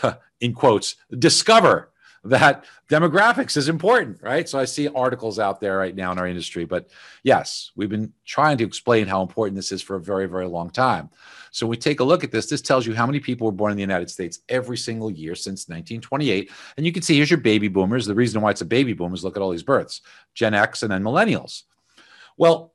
*laughs* in quotes discover that demographics is important, right? So I see articles out there right now in our industry. But yes, we've been trying to explain how important this is for a very, very long time. So we take a look at this. This tells you how many people were born in the United States every single year since 1928. And you can see here's your baby boomers. The reason why it's a baby boom is look at all these births Gen X and then millennials. Well,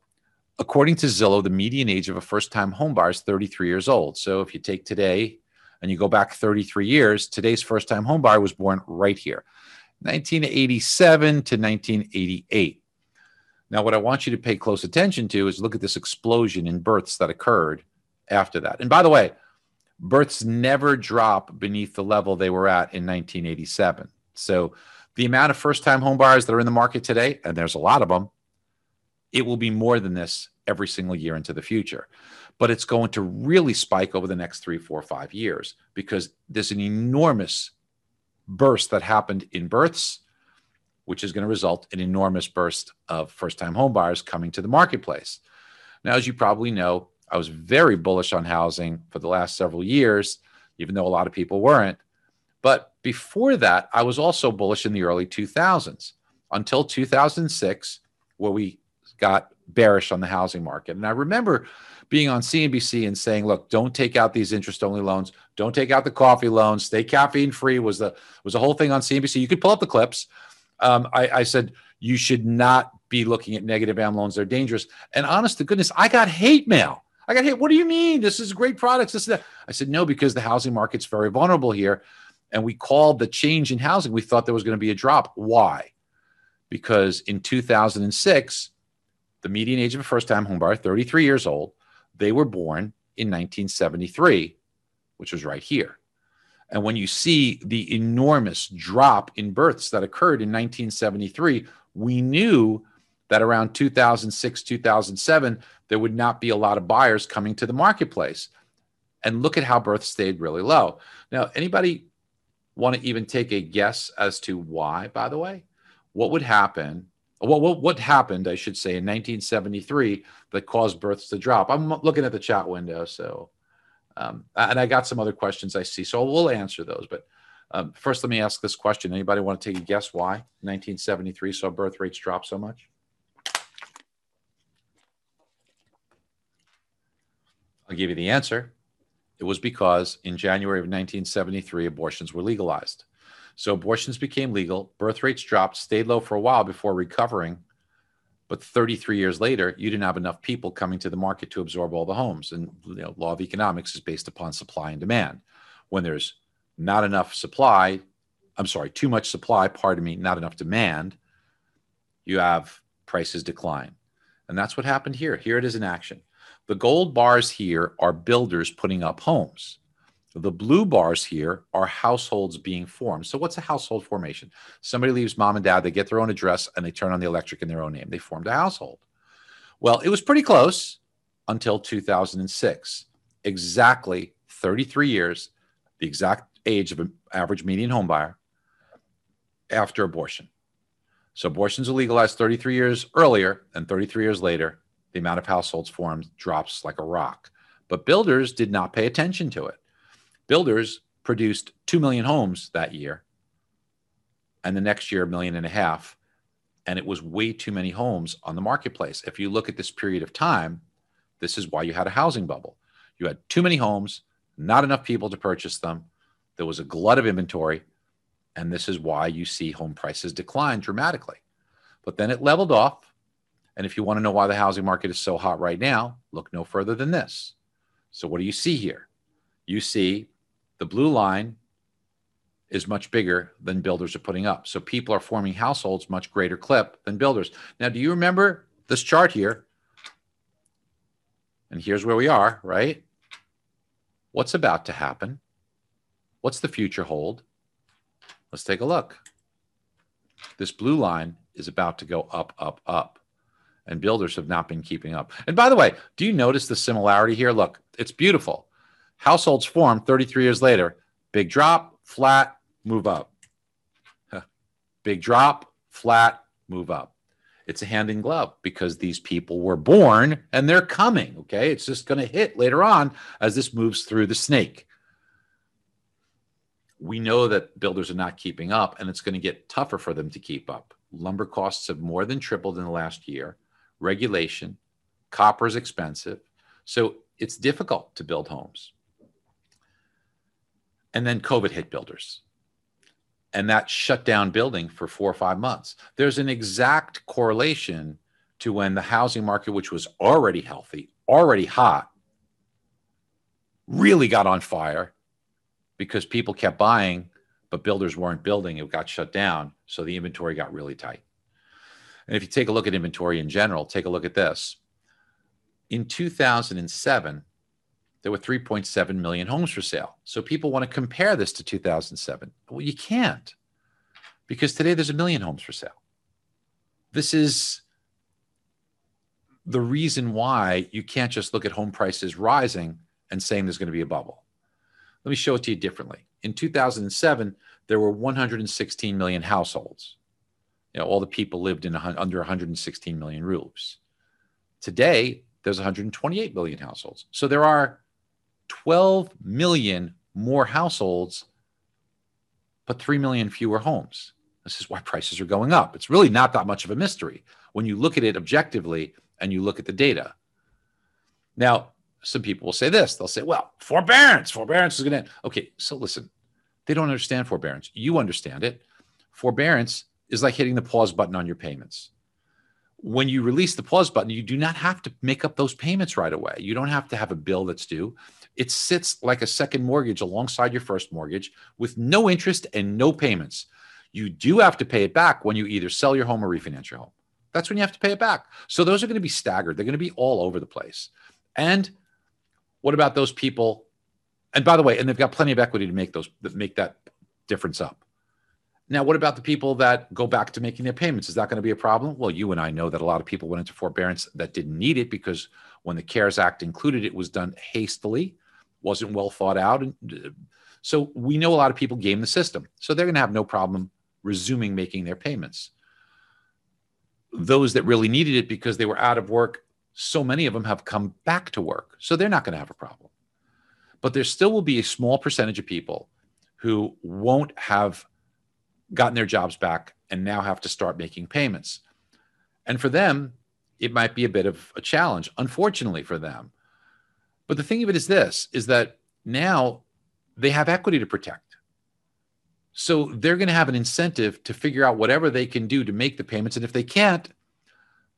according to Zillow, the median age of a first time homebuyer is 33 years old. So if you take today, and you go back 33 years, today's first time homebuyer was born right here, 1987 to 1988. Now, what I want you to pay close attention to is look at this explosion in births that occurred after that. And by the way, births never drop beneath the level they were at in 1987. So the amount of first time homebuyers that are in the market today, and there's a lot of them, it will be more than this every single year into the future but it's going to really spike over the next three, four, five years because there's an enormous burst that happened in births, which is going to result in enormous burst of first-time home buyers coming to the marketplace. Now, as you probably know, I was very bullish on housing for the last several years, even though a lot of people weren't. But before that, I was also bullish in the early 2000s until 2006, where we got bearish on the housing market. And I remember being on CNBC and saying, "Look, don't take out these interest-only loans. Don't take out the COFI loans. Stay caffeine-free." Was the was the whole thing on CNBC? You could pull up the clips. Um, I, I said you should not be looking at negative AM loans. They're dangerous. And honest to goodness, I got hate mail. I got hate. What do you mean? This is great products. This is that. I said no because the housing market's very vulnerable here, and we called the change in housing. We thought there was going to be a drop. Why? Because in 2006, the median age of a first-time homebuyer, 33 years old, they were born in 1973, which was right here. And when you see the enormous drop in births that occurred in 1973, we knew that around 2006, 2007, there would not be a lot of buyers coming to the marketplace. And look at how births stayed really low. Now, anybody want to even take a guess as to why, by the way? What would happen what, what, what happened, I should say, in 1973 that caused births to drop? I'm looking at the chat window, so um, and I got some other questions I see, so we'll answer those. But um, first, let me ask this question: Anybody want to take a guess why 1973 saw birth rates drop so much? I'll give you the answer. It was because in January of 1973, abortions were legalized. So abortions became legal, birth rates dropped, stayed low for a while before recovering. But 33 years later, you didn't have enough people coming to the market to absorb all the homes. And you know, law of economics is based upon supply and demand. When there's not enough supply, I'm sorry, too much supply, pardon me, not enough demand, you have prices decline. And that's what happened here. Here it is in action. The gold bars here are builders putting up homes. The blue bars here are households being formed. So, what's a household formation? Somebody leaves mom and dad, they get their own address, and they turn on the electric in their own name. They formed a household. Well, it was pretty close until 2006, exactly 33 years, the exact age of an average median home buyer after abortion. So abortions are legalized 33 years earlier, and 33 years later, the amount of households formed drops like a rock. But builders did not pay attention to it. Builders produced 2 million homes that year, and the next year, a million and a half. And it was way too many homes on the marketplace. If you look at this period of time, this is why you had a housing bubble. You had too many homes, not enough people to purchase them. There was a glut of inventory, and this is why you see home prices decline dramatically. But then it leveled off. And if you want to know why the housing market is so hot right now, look no further than this. So, what do you see here? You see the blue line is much bigger than builders are putting up. So, people are forming households much greater clip than builders. Now, do you remember this chart here? And here's where we are, right? What's about to happen? What's the future hold? Let's take a look. This blue line is about to go up, up, up. And builders have not been keeping up. And by the way, do you notice the similarity here? Look, it's beautiful. Households formed 33 years later. Big drop, flat, move up. Big drop, flat, move up. It's a hand in glove because these people were born and they're coming. Okay. It's just going to hit later on as this moves through the snake we know that builders are not keeping up and it's going to get tougher for them to keep up. Lumber costs have more than tripled in the last year. Regulation, copper is expensive. So it's difficult to build homes. And then COVID hit builders. And that shut down building for four or five months. There's an exact correlation to when the housing market, which was already healthy, already hot, really got on fire because people kept buying, but builders weren't building. It got shut down. So the inventory got really tight. And if you take a look at inventory in general, take a look at this. In 2007, there were 3.7 million homes for sale. So people want to compare this to 2007. Well, you can't because today there's a million homes for sale. This is the reason why you can't just look at home prices rising and saying there's going to be a bubble. Let me show it to you differently. In 2007, there were 116 million households. You know, all the people lived in under 116 million roofs. Today, there's 128 million households. So there are 12 million more households, but 3 million fewer homes. This is why prices are going up. It's really not that much of a mystery when you look at it objectively and you look at the data. Now, some people will say this they'll say, well, forbearance, forbearance is going to. Okay, so listen, they don't understand forbearance. You understand it. Forbearance is like hitting the pause button on your payments. When you release the pause button, you do not have to make up those payments right away. You don't have to have a bill that's due. It sits like a second mortgage alongside your first mortgage with no interest and no payments. You do have to pay it back when you either sell your home or refinance your home. That's when you have to pay it back. So those are going to be staggered. They're going to be all over the place. And what about those people? And by the way, and they've got plenty of equity to make those that make that difference up. Now, what about the people that go back to making their payments? Is that going to be a problem? Well, you and I know that a lot of people went into forbearance that didn't need it because when the CARES Act included it was done hastily, wasn't well thought out. And uh, so we know a lot of people game the system. So they're going to have no problem resuming making their payments. Those that really needed it because they were out of work so many of them have come back to work. So they're not going to have a problem. But there still will be a small percentage of people who won't have gotten their jobs back and now have to start making payments. And for them, it might be a bit of a challenge, unfortunately for them. But the thing of it is this is that now they have equity to protect. So they're going to have an incentive to figure out whatever they can do to make the payments. And if they can't,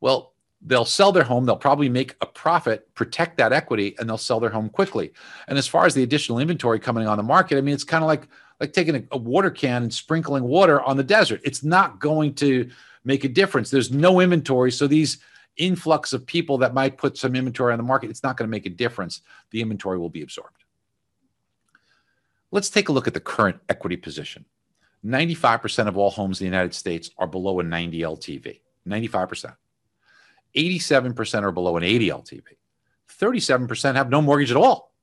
well, they'll sell their home. They'll probably make a profit protect that equity and they'll sell their home quickly. And as far as the additional inventory coming on the market i mean it's kind of like like taking a, a, water can and sprinkling water on the desert. It's not going to make a difference. There's no inventory. So these influx of people that might put some inventory on the market it's not going to make a difference the inventory will be absorbed Let's take a look at the current equity position. 95% of all homes in the United States are below a 90 LTV. 95%. 87% are below an 80 LTV. 37% have no mortgage at all.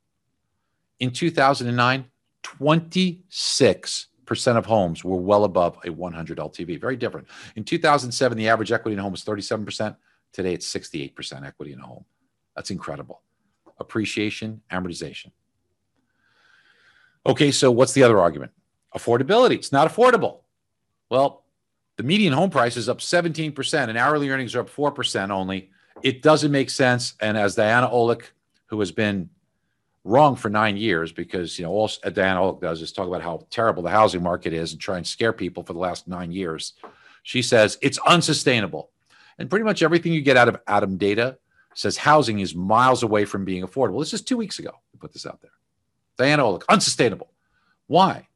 In 2009, 26% of homes were well above a 100 LTV. Very different. In 2007, the average equity in a home was 37%. Today, it's 68% equity in a home. That's incredible. Appreciation, amortization. Okay, so what's the other argument? Affordability. It's not affordable. Well, the median home price is up 17% and hourly earnings are up 4% only. It doesn't make sense. And as Diana Olick, who has been wrong for nine years, because you know all Diana Olick does is talk about how terrible the housing market is and try and scare people for the last nine years. She says it's unsustainable. And pretty much everything you get out of ATTOM data says housing is miles away from being affordable. This is two weeks ago. We put this out there. Diana Olick, unsustainable. Why?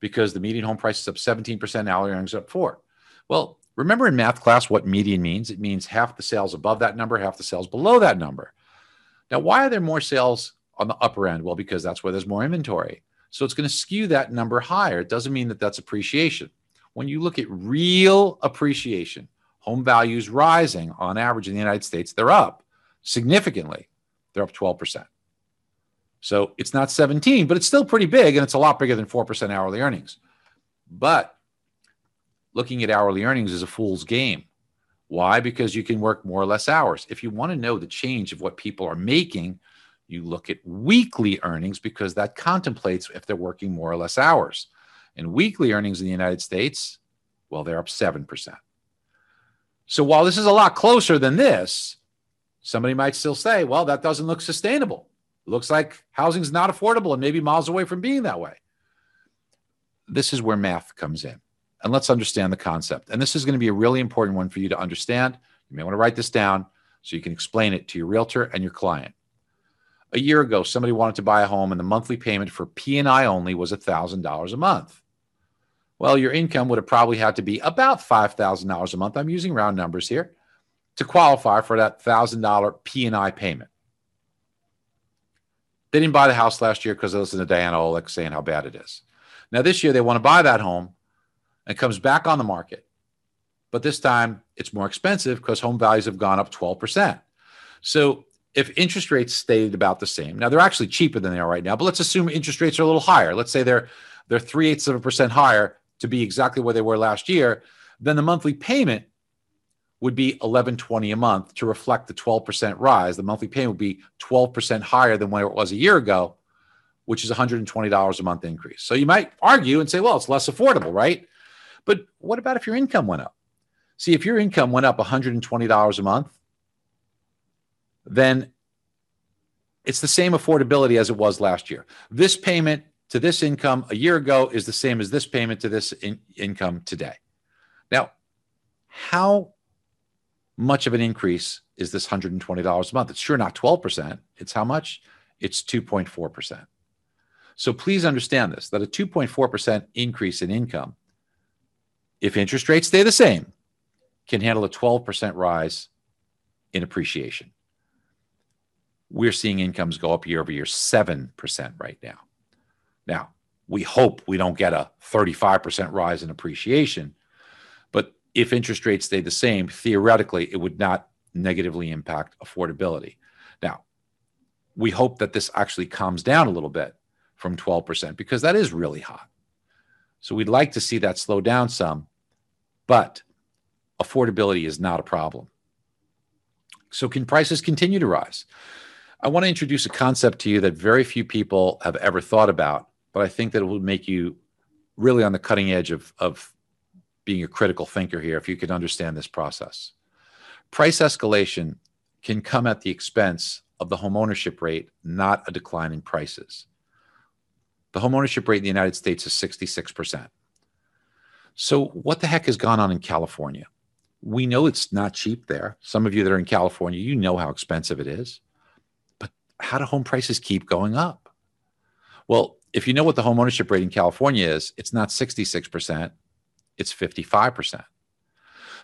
Because the median home price is up 17%, hourly earnings up four. Well, remember in math class what median means? It means half the sales above that number, half the sales below that number. Now, why are there more sales on the upper end? Well, because that's where there's more inventory. So it's going to skew that number higher. It doesn't mean that that's appreciation. When you look at real appreciation, home values rising on average in the United States, they're up significantly. They're up 12%. So it's not 17, but it's still pretty big and it's a lot bigger than 4% hourly earnings. But looking at hourly earnings is a fool's game. Why? Because you can work more or less hours. If you want to know the change of what people are making, you look at weekly earnings because that contemplates if they're working more or less hours. And weekly earnings in the United States, well, they're up 7%. So while this is a lot closer than this, somebody might still say, well, that doesn't look sustainable. Looks like housing's not affordable and maybe miles away from being that way. This is where math comes in. And let's understand the concept. And this is going to be a really important one for you to understand. You may want to write this down so you can explain it to your realtor and your client. A year ago, somebody wanted to buy a home and the monthly payment for P&I only was $1,000 a month. Well, your income would have probably had to be about $5,000 a month. I'm using round numbers here to qualify for that $1,000 P&I payment. They didn't buy the house last year because they listened to Diana Olick saying how bad it is. Now, this year, they want to buy that home and comes back on the market. But this time, it's more expensive because home values have gone up 12%. So if interest rates stayed about the same, now they're actually cheaper than they are right now, but let's assume interest rates are a little higher. Let's say they're they're three eighths of a percent higher to be exactly where they were last year. Then the monthly payment would be 1120 a month to reflect the 12% rise. The monthly payment would be 12% higher than where it was a year ago, which is $120 a month increase. So you might argue and say, well, it's less affordable, right? But what about if your income went up? See, if your income went up $120 a month, then it's the same affordability as it was last year. This payment to this income a year ago is the same as this payment to this in- income today. Now, how much of an increase is this $120 a month? It's sure not 12%. It's how much? It's 2.4%. So please understand this that a 2.4% increase in income, if interest rates stay the same, can handle a 12% rise in appreciation. We're seeing incomes go up year over year 7% right now. Now, we hope we don't get a 35% rise in appreciation but if interest rates stay the same, theoretically, it would not negatively impact affordability. Now, we hope that this actually calms down a little bit from 12% because that is really hot. So we'd like to see that slow down some, but affordability is not a problem. So, can prices continue to rise? I want to introduce a concept to you that very few people have ever thought about, but I think that it will make you really on the cutting edge of, of being a critical thinker here if you could understand this process. Price escalation can come at the expense of the homeownership rate, not a decline in prices. The homeownership rate in the United States is 66%. So, what the heck has gone on in California? We know it's not cheap there. Some of you that are in California, you know how expensive it is. But how do home prices keep going up? Well, if you know what the homeownership rate in California is, it's not 66%, it's 55%.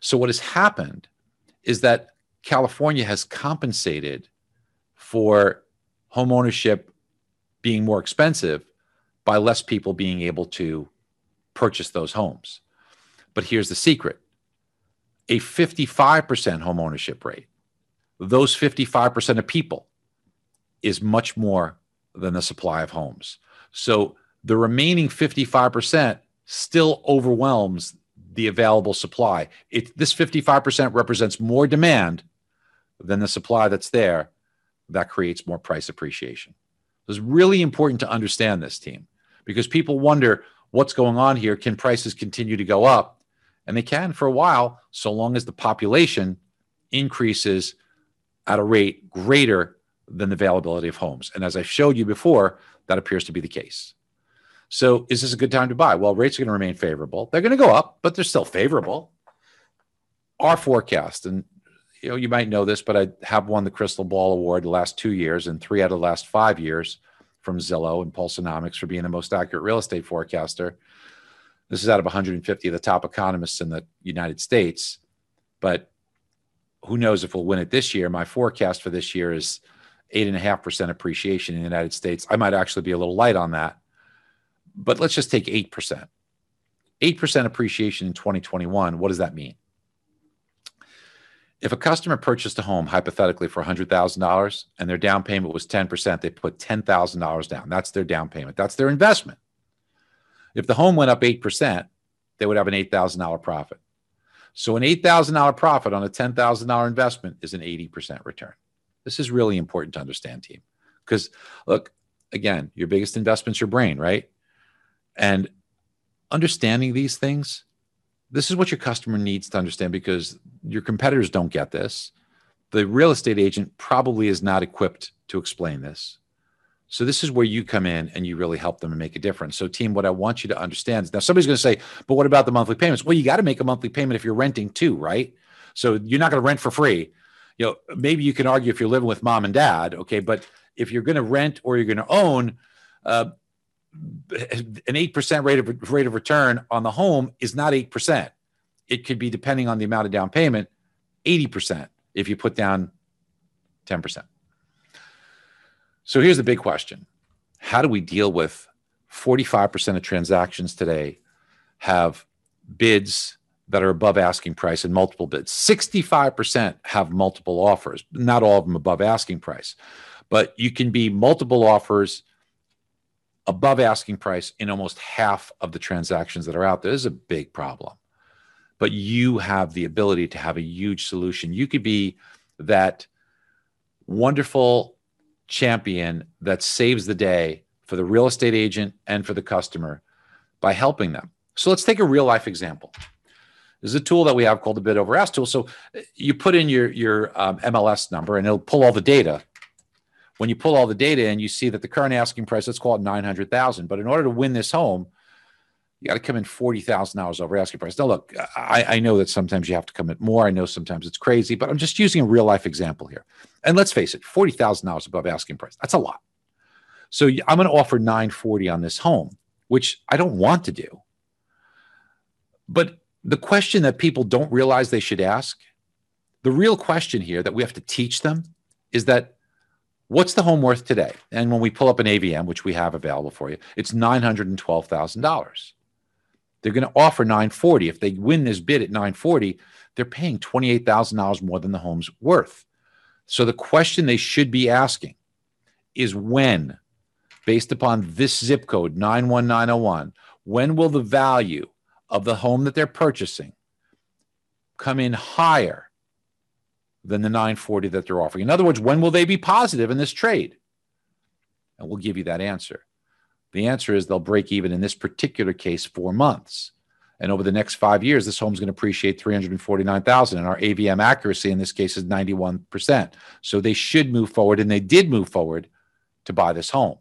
So, what has happened is that California has compensated for home ownership being more expensive by less people being able to purchase those homes. But here's the secret a 55% home ownership rate, those 55% of people is much more than the supply of homes. So the remaining 55% still overwhelms the available supply. It, this 55% represents more demand than the supply that's there. That creates more price appreciation. So It's really important to understand this team because people wonder what's going on here. Can prices continue to go up? And they can for a while, so long as the population increases at a rate greater than the availability of homes. And as I showed you before, that appears to be the case. So is this a good time to buy? Well, rates are going to remain favorable. They're going to go up, but they're still favorable. Our forecast, and you know, you might know this, but I have won the Crystal Ball Award the last two years and three out of the last five years from Zillow and Pulsenomics for being the most accurate real estate forecaster. This is out of 150 of the top economists in the United States, but who knows if we'll win it this year? My forecast for this year is eight and a half percent appreciation in the United States. I might actually be a little light on that but let's just take 8%. 8% appreciation in 2021. What does that mean? If a customer purchased a home hypothetically for $100,000 and their down payment was 10%, they put $10,000 down. That's their down payment. That's their investment. If the home went up 8%, they would have an $8,000 profit. So an $8,000 profit on a $10,000 investment is an 80% return. This is really important to understand, team. Because look, again, your biggest investment's your brain, right? And understanding these things, this is what your customer needs to understand because your competitors don't get this. The real estate agent probably is not equipped to explain this. So this is where you come in and you really help them and make a difference. So team, what I want you to understand is now somebody's going to say, but what about the monthly payments? Well, you got to make a monthly payment if you're renting too, right? So you're not going to rent for free. You know, maybe you can argue if you're living with mom and dad, okay, but if you're going to rent or you're going to own, uh, an 8% rate of rate of return on the home is not 8%. It could be depending on the amount of down payment, 80% if you put down 10%. So here's the big question. How do we deal with 45% of transactions today have bids that are above asking price and multiple bids. 65% have multiple offers, not all of them above asking price. But you can be multiple offers above asking price in almost half of the transactions that are out there. This is a big problem. But you have the ability to have a huge solution. You could be that wonderful champion that saves the day for the real estate agent and for the customer by helping them. So let's take a real life example. There's a tool that we have called the bid over ask tool. So you put in your your um, MLS number and it'll pull all the data when you pull all the data in, you see that the current asking price, let's call it 900,000. But in order to win this home, you got to come in $40,000 over asking price. Now, look, I, I, know that sometimes you have to come in more. I know sometimes it's crazy, but I'm just using a real life example here. And let's face it, $40,000 above asking price. That's a lot. So I'm going to offer 940 on this home, which I don't want to do. But the question that people don't realize they should ask, the real question here that we have to teach them is that What's the home worth today? And when we pull up an AVM, which we have available for you, it's $912,000. They're going to offer 940. If they win this bid at 940, they're paying $28,000 more than the home's worth. So the question they should be asking is when, based upon this zip code 91901, when will the value of the home that they're purchasing come in higher than the 940 that they're offering. In other words, when will they be positive in this trade? And we'll give you that answer. The answer is they'll break even in this particular case four months. And over the next five years, this home's going to appreciate 349,000. And our AVM accuracy in this case is 91%. So they should move forward, and they did move forward to buy this home.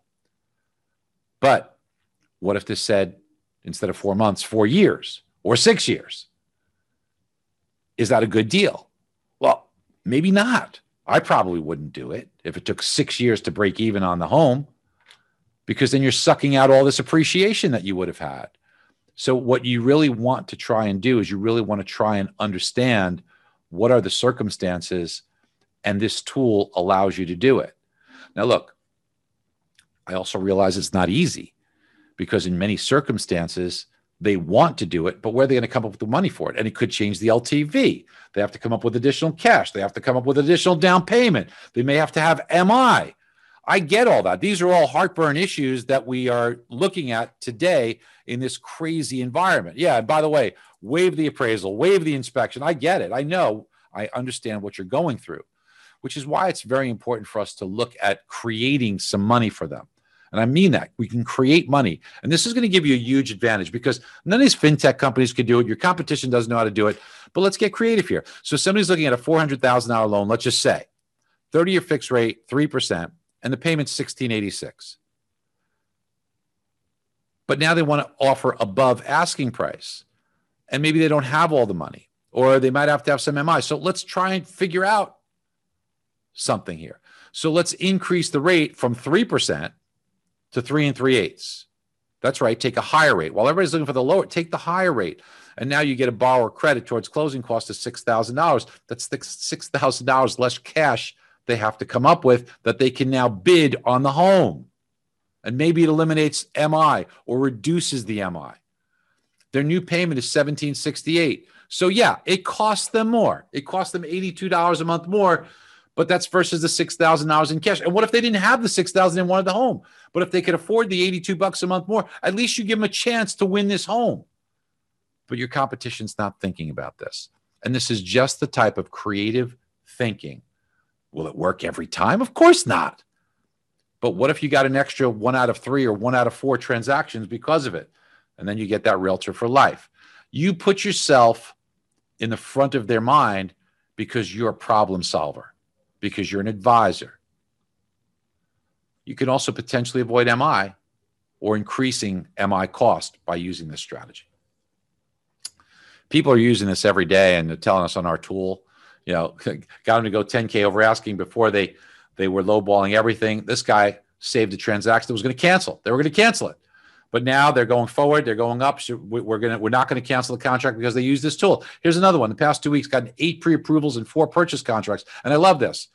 But what if this said instead of four months, four years or six years? Is that a good deal? Well, Maybe not. I probably wouldn't do it if it took six years to break even on the home, because then you're sucking out all this appreciation that you would have had. So, what you really want to try and do is you really want to try and understand what are the circumstances, and this tool allows you to do it. Now, look, I also realize it's not easy because in many circumstances, they want to do it, but where are they going to come up with the money for it? And it could change the LTV. They have to come up with additional cash. They have to come up with additional down payment. They may have to have MI. I get all that. These are all heartburn issues that we are looking at today in this crazy environment. Yeah. And by the way, waive the appraisal, waive the inspection. I get it. I know. I understand what you're going through, which is why it's very important for us to look at creating some money for them. And I mean that we can create money. And this is going to give you a huge advantage because none of these fintech companies can do it. Your competition doesn't know how to do it. But let's get creative here. So somebody's looking at a $400,000 loan, let's just say 30 year fixed rate, 3%, and the payment's 1686. But now they want to offer above asking price. And maybe they don't have all the money, or they might have to have some MI. So let's try and figure out something here. So let's increase the rate from 3% to three and three eighths. That's right. Take a higher rate. While everybody's looking for the lower, take the higher rate. And now you get a borrower credit towards closing cost of $6,000. That's $6,000 less cash they have to come up with that they can now bid on the home. And maybe it eliminates MI or reduces the MI. Their new payment is 1768. So yeah, it costs them more. It costs them $82 a month more but that's versus the six thousand dollars in cash. And what if they didn't have the six thousand and wanted the home? But if they could afford the eighty-two bucks a month more, at least you give them a chance to win this home. But your competition's not thinking about this, and this is just the type of creative thinking. Will it work every time? Of course not. But what if you got an extra one out of three or one out of four transactions because of it? And then you get that realtor for life. You put yourself in the front of their mind because you're a problem solver because you're an advisor. You can also potentially avoid MI or increasing MI cost by using this strategy. People are using this every day and they're telling us on our tool, you know, *laughs* got them to go 10K over asking before they they were lowballing everything. This guy saved a transaction that was going to cancel. They were going to cancel it. But now they're going forward. They're going up. So we're gonna we're not going to cancel the contract because they use this tool. Here's another one. The past two weeks, gotten eight pre-approvals and four purchase contracts, and I love this.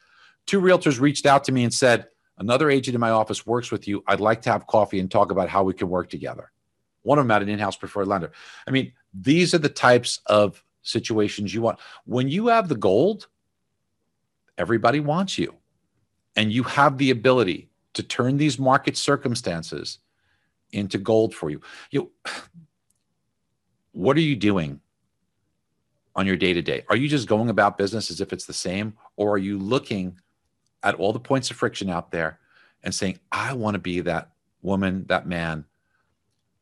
Two realtors reached out to me and said, Another agent in my office works with you. I'd like to have coffee and talk about how we can work together. One of them had an in house preferred lender. I mean, these are the types of situations you want. When you have the gold, everybody wants you. And you have the ability to turn these market circumstances into gold for you. You *sighs* what are you doing on your day to day? Are you just going about business as if it's the same or are you looking at all the points of friction out there and saying, I want to be that woman, that man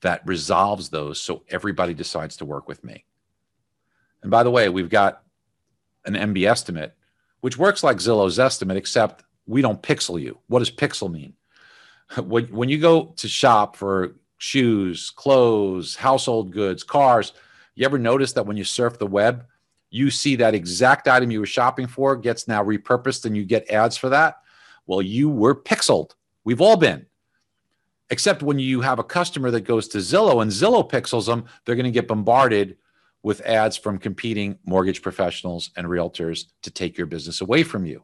that resolves those so everybody decides to work with me. And by the way, we've got an MB estimate, which works like Zillow's estimate, except we don't pixel you. What does pixel mean? *laughs* When, when you go to shop for shoes, clothes, household goods, cars, you ever notice that when you surf the web, you see that exact item you were shopping for gets now repurposed and you get ads for that. Well, you were pixeled. We've all been. Except when you have a customer that goes to Zillow and Zillow pixels them, they're going to get bombarded with ads from competing mortgage professionals and realtors to take your business away from you,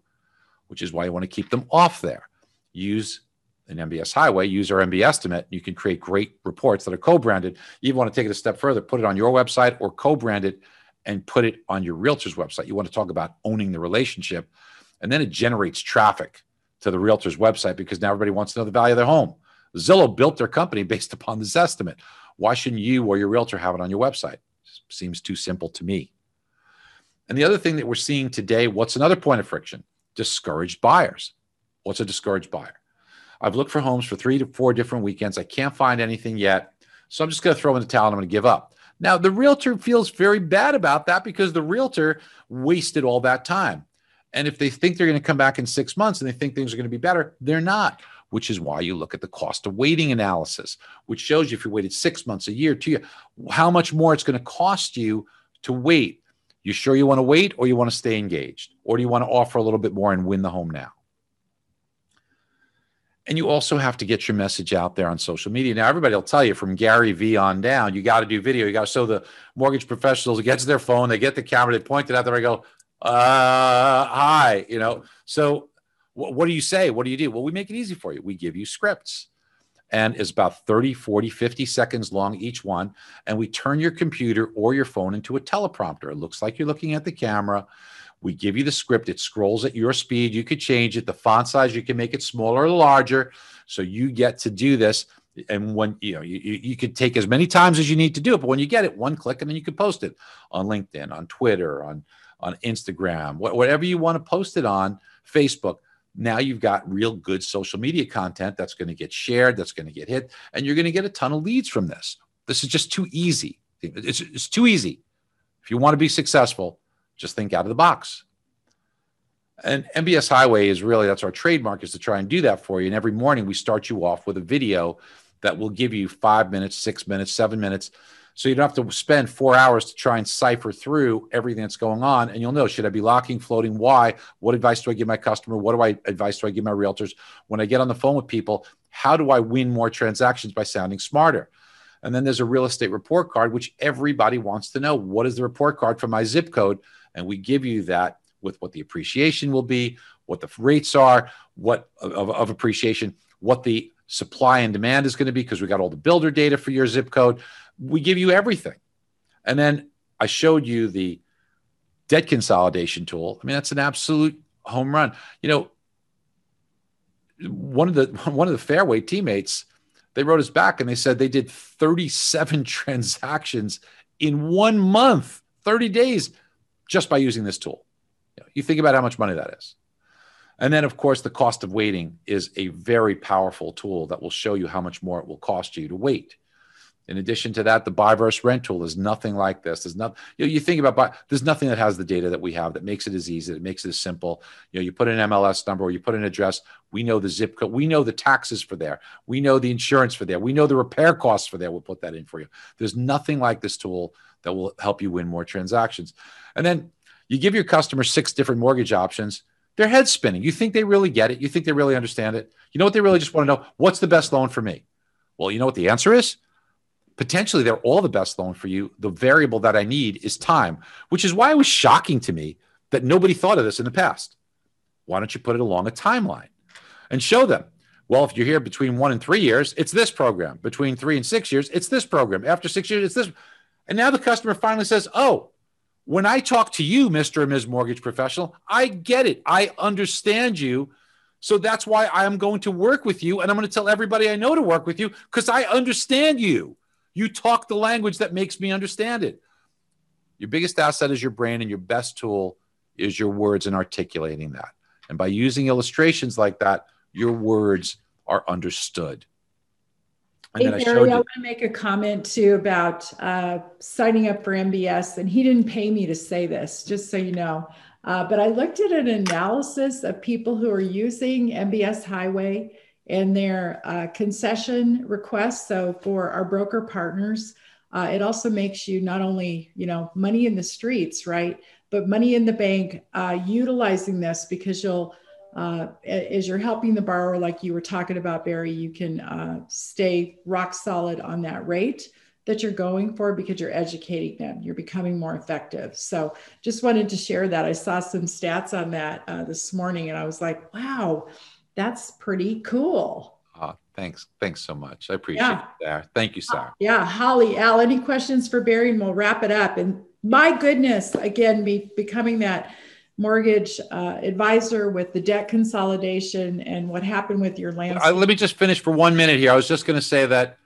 which is why you want to keep them off there. Use an MBS highway, use our MB estimate. You can create great reports that are co branded. You want to take it a step further, put it on your website or co brand it and put it on your realtor's website. You want to talk about owning the relationship. And then it generates traffic to the realtor's website because now everybody wants to know the value of their home. Zillow built their company *laughs* based upon this estimate. Why shouldn't you or your realtor have it on your website? Seems too simple to me. And the other thing that we're seeing today, what's another point of friction? Discouraged buyers. What's a discouraged buyer? I've looked for homes for three to four different weekends. I can't find anything yet. So I'm just going to throw in the towel and I'm going to give up. Now, the realtor feels very bad about that because the realtor wasted all that time. And if they think they're going to come back in six months and they think things are going to be better, they're not, which is why you look at the cost of waiting analysis, which shows you if you waited six months, a year, two years, how much more it's going to cost you to wait. You sure you want to wait or you want to stay engaged? Or do you want to offer a little bit more and win the home now? And you also have to get your message out there on social media. Now, everybody will tell you from Gary Vee on down, you got to do video. You got to show the mortgage professionals, gets their phone, they get the camera, they point it out there, I go, uh, hi, you know. So, wh- what do you say? What do you do? Well, we make it easy for you. We give you scripts. and it's about 30, 40, 50 seconds long each one. And we turn your computer or your phone into a teleprompter. It looks like you're looking at the camera. We give you the script. It scrolls at your speed. You could change it. The font size, you can make it smaller or larger. So you get to do this. And when you know, you, you could take as many times as you need to do it, but when you get it, one click, and then you can post it on LinkedIn, on Twitter, on on Instagram, whatever you want to post it on, Facebook now you've got real good social media content that's going to get shared, that's going to get hit, and you're going to get a ton of leads from this. This is just too easy. It's, it's too easy. If you want to be successful, just think out of the box. And MBS Highway is really that's our trademark is to try and do that for you. And every morning we start you off with a video that will give you five minutes, six minutes, seven minutes so you don't have to spend four hours to try and cipher through everything that's going on. And you'll know, should I be locking, floating? Why? What advice do I give my customer? What do I advice do I give my realtors? When I get on the phone with people, how do I win more transactions by sounding smarter? And then there's a real estate report card, which everybody wants to know. What is the report card for my zip code? And we give you that with what the appreciation will be, what the rates are, what of, of appreciation, what the supply and demand is going to be, because we got all the builder data for your zip code we give you everything. And then I showed you the debt consolidation tool. I mean, that's an absolute home run. You know, one of the *laughs* one of the fairway teammates, they wrote us back and they said they did 37 *laughs* transactions in one month, 30 days, just by using this tool. You think about how much money that is. And then, of course, the cost of waiting is a very powerful tool that will show you how much more it will cost you to wait. In addition to that, the buy versus rent tool is nothing like this. There's not, you know, you think about buy, there's nothing that has the data that we have that makes it as easy, that makes it as simple. You know, you put an MLS number or you put an address, we know the zip code, we know the taxes for there, we know the insurance for there, we know the repair costs for there. We'll put that in for you. There's nothing like this tool that will help you win more transactions. And then you give your customer six different mortgage options. Their head's spinning. You think they really get it? You think they really understand it? You know what they really just want to know? What's the best loan for me? Well, you know what the answer is? potentially they're all the best loan for you. The variable that I need is time, which is why it was shocking to me that nobody thought of this in the past. Why don't you put it along a timeline and show them? Well, if you're here between one and three years, it's this program. Between three and six years, it's this program. After six years, it's this. And now the customer finally says, Oh, when I talk to you, Mr. and Ms. Mortgage Professional, I get it. I understand you. So that's why I'm going to work with you. And I'm going to tell everybody I know to work with you because I understand you. You talk the language that makes me understand it. Your biggest asset is your brain, and your best tool is your words and articulating that. And by using illustrations like that, your words are understood. And hey, Barry, I, I want to make a comment too about uh, signing up for MBS, and he didn't pay me to say this, just so you know. Uh, but I looked at an analysis of people who are using MBS Highway and their uh, concession requests. So for our broker partners, uh, it also makes you not only you know money in the streets, right, but money in the bank. Uh, utilizing this because you'll uh, as you're helping the borrower, like you were talking about, Barry, you can uh, stay rock solid on that rate that you're going for because you're educating them. You're becoming more effective. So just wanted to share that. I saw some stats on that uh, this morning, and I was like, wow that's pretty cool. Uh, thanks. Thanks so much. I appreciate yeah. it, Thank you, Sarah. Yeah. Holly, Al, any questions for Barry? And we'll wrap it up. And my goodness, again, be becoming that mortgage uh, advisor with the debt consolidation and what happened with your land. Let me just finish for one minute here. I was just going to say that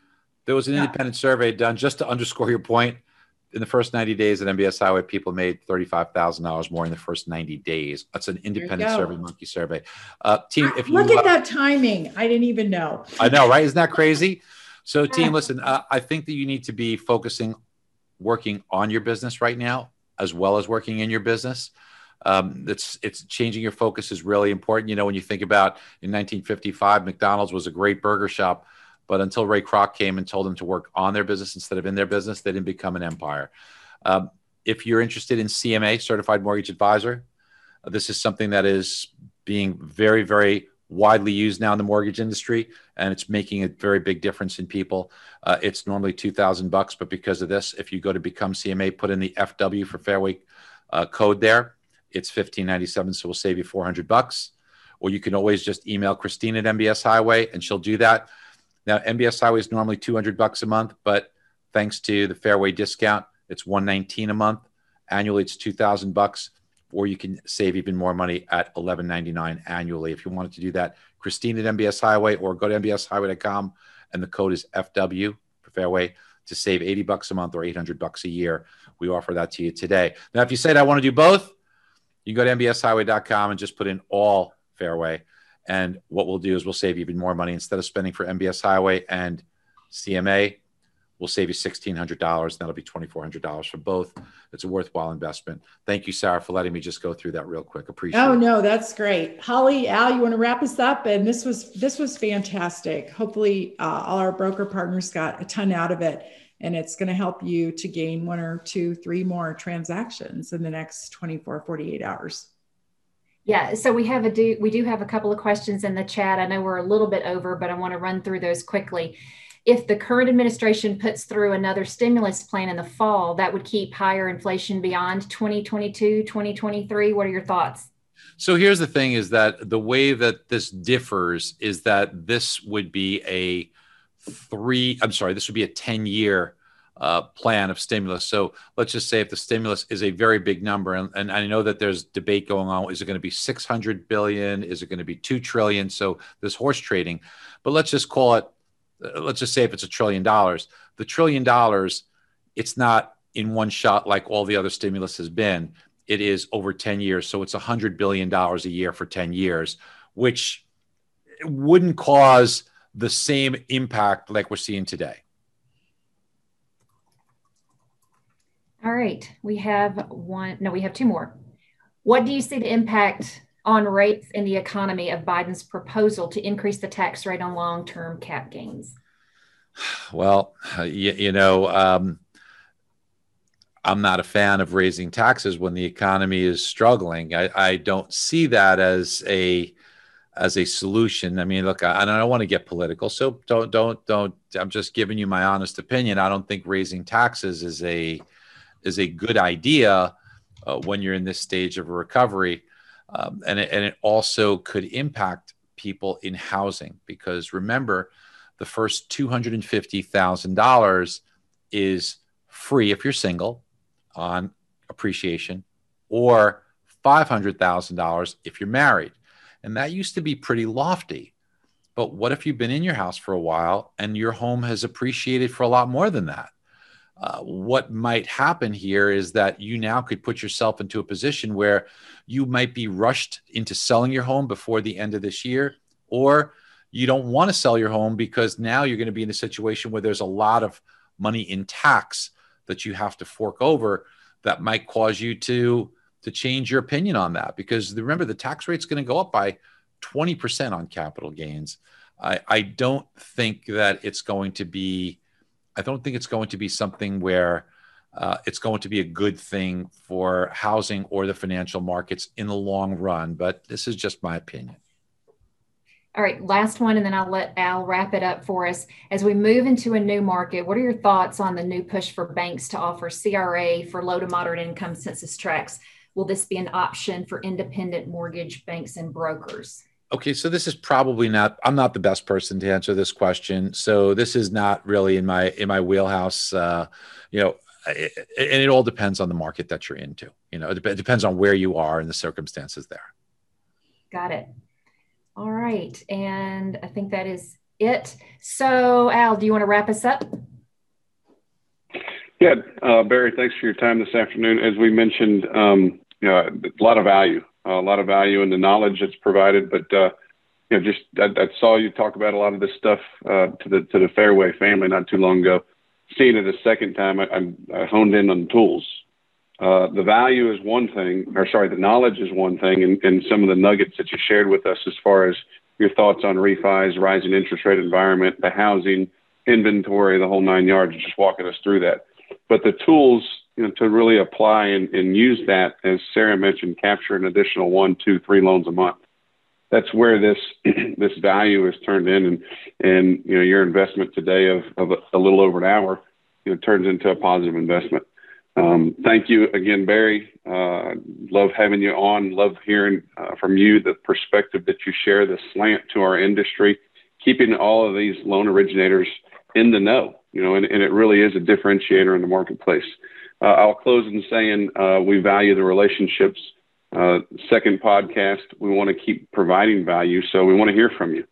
there was an yeah. independent survey done just to underscore your point in the first 90 days at MBS Highway, people made $35,000 more in the first 90 days. That's an independent survey monkey survey. Uh, team, if you look at that timing, I didn't even know. I know, right? Isn't that crazy? So, team, listen, uh, I think that you need to be focusing, working on your business right now, as well as working in your business. Um, it's it's changing your focus is really important. You know, when you think about in 1955, McDonald's was a great burger shop but until Ray Kroc came and told them to work on their business instead of in their business, they didn't become an empire. Um, if you're interested in CMA, Certified Mortgage Advisor, uh, this is something that is being very, very widely used now in the mortgage industry, and it's making a very big difference in people. Uh, it's normally two thousand bucks, but because of this, if you go to become CMA, put in the FW for Fairway uh, code there, it's fifteen ninety seven. So we'll save you four hundred bucks. Or you can always just email Christine at MBS Highway, and she'll do that. Now, MBS Highway is normally 200 bucks a month, but thanks to the Fairway discount, it's 119 a month. Annually, it's 2,000 bucks, or you can save even more money at 11.99 annually. If you wanted to do that, Christine at MBS Highway, or go to mbshighway.com, and the code is FW for Fairway to save 80 bucks a month or 800 bucks a year. We offer that to you today. Now, if you said I want to do both, you can go to mbshighway.com and just put in all Fairway. And what we'll do is we'll save you even more money instead of spending for MBS Highway and CMA. We'll save you $1,600. and That'll be $2,400 for both. It's a worthwhile investment. Thank you, Sarah, for letting me just go through that real quick. Appreciate oh, it. Oh, no, that's great. Holly, Al, you want to wrap us up? And this was, this was fantastic. Hopefully uh, all our broker partners got a ton out of it and it's going to help you to gain one or two, three more transactions in the next 24, 48 hours. Yeah, so we have a do we do have a couple of questions in the chat. I know we're a little bit over, but I want to run through those quickly. If the current administration puts through another stimulus plan in the fall, that would keep higher inflation beyond 2022, 2023. What are your thoughts? So here's the thing is that the way that this differs is that this would be a three, I'm sorry, this would be a 10 year uh, plan of stimulus. So let's just say if the stimulus is a very big number, and, and I know that there's debate going on, is it going to be 600 billion? Is it going to be 2 trillion? So there's horse trading, but let's just call it, uh, let's just say if it's a trillion dollars, the trillion dollars, it's not in one shot like all the other stimulus has been. It is over 10 years. So it's $100 billion a year for 10 years, which wouldn't cause the same impact like we're seeing today. All right, we have one, no, we have two more. What do you see the impact on rates in the economy of Biden's proposal to increase the tax rate on long term cap gains? Well, you, you know, um, I'm not a fan of raising taxes when the economy is struggling. I, I don't see that as a as a solution. I mean, look, I, I don't want to get political, so don't don't don't. I'm just giving you my honest opinion. I don't think raising taxes is a is a good idea uh, when you're in this stage of a recovery, um, and it, and it also could impact people in housing because remember, the first two hundred and fifty thousand dollars is free if you're single on appreciation, or five hundred thousand dollars if you're married. And that used to be pretty lofty. But what if you've been in your house for a while and your home has appreciated for a lot more than that? Uh, what might happen here is that you now could put yourself into a position where you might be rushed into selling your home before the end of this year, or you don't want to sell your home because now you're going to be in a situation where there's a lot of money in tax that you have to fork over that might cause you to to change your opinion on that because remember the tax rate's going to go up by 20% on capital gains. I, I don't think that it's going to be, I don't think it's going to be something where uh, it's going to be a good thing for housing or the financial markets in the long run. But this is just my opinion. All right, last one, and then I'll let Al wrap it up for us. As we move into a new market, what are your thoughts on the new push for banks to offer CRA for low to moderate income census tracts? Will this be an option for independent mortgage banks and brokers? Okay, so this is probably not. I'm not the best person to answer this question. So this is not really in my in my wheelhouse. Uh, you know, it, and it all depends on the market that you're into. You know, it, it depends on where you are and the circumstances there. Got it. All right, and I think that is it. So, Al, do you want to wrap us up? Yeah, uh, Barry, thanks for your time this afternoon. As we mentioned, um, you know, a lot of value, a lot of value in the knowledge that's provided. But uh, you know, just I, I, saw you talk about a lot of this stuff uh, to the to the Fairway family not too long ago. Seeing it a second time, I, I, honed in on the tools. Uh, the value is one thing, or sorry, the knowledge is one thing, and, and some of the nuggets that you shared with us as far as your thoughts on refis, rising interest rate environment, the housing inventory, the whole nine yards, just walking us through that. But the tools you know, to really apply and, and use that, as Sarah mentioned, capture an additional one, two, three loans a month. That's where this *clears throat* this value is turned in, and and you know your investment today of, of a, a little over an hour, you know, turns into a positive investment. Um, thank you again, Barry. Uh, love having you on. Love hearing uh, from you the perspective that you share, the slant to our industry, keeping all of these loan originators in the know, you know, and, and it really is a differentiator in the marketplace. Uh, I'll close in saying uh, we value the relationships. Uh, second podcast, we want to keep providing value, so we want to hear from you.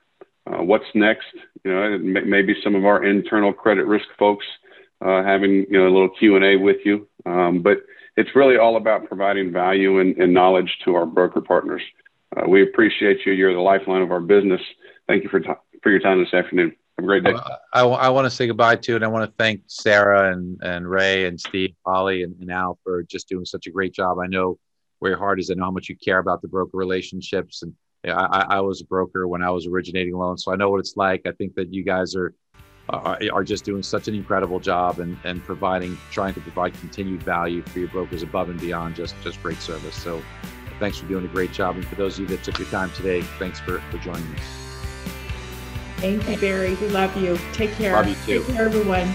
Uh, what's next? You know, maybe some of our internal credit risk folks uh, having you know a little Q and A with you, um, but it's really all about providing value and, and knowledge to our broker partners. Uh, we appreciate you. You're the lifeline of our business. Thank you for t- for your time this afternoon. Have a great day. I, I want to say goodbye to, and I want to thank Sarah and, and Ray and Steve, Holly, and, and Al for just doing such a great job. I know where your heart is. I know how much you care about the broker relationships. And I, I was a broker when I was originating loans, so I know what it's like. I think that you guys are are, are just doing such an incredible job and, and providing, trying to provide continued value for your brokers above and beyond just just great service. So thanks for doing a great job. And for those of you that took your time today, thanks for, for joining us. Thank you, Barry. We love you. Take care. Love you too. Take care, everyone.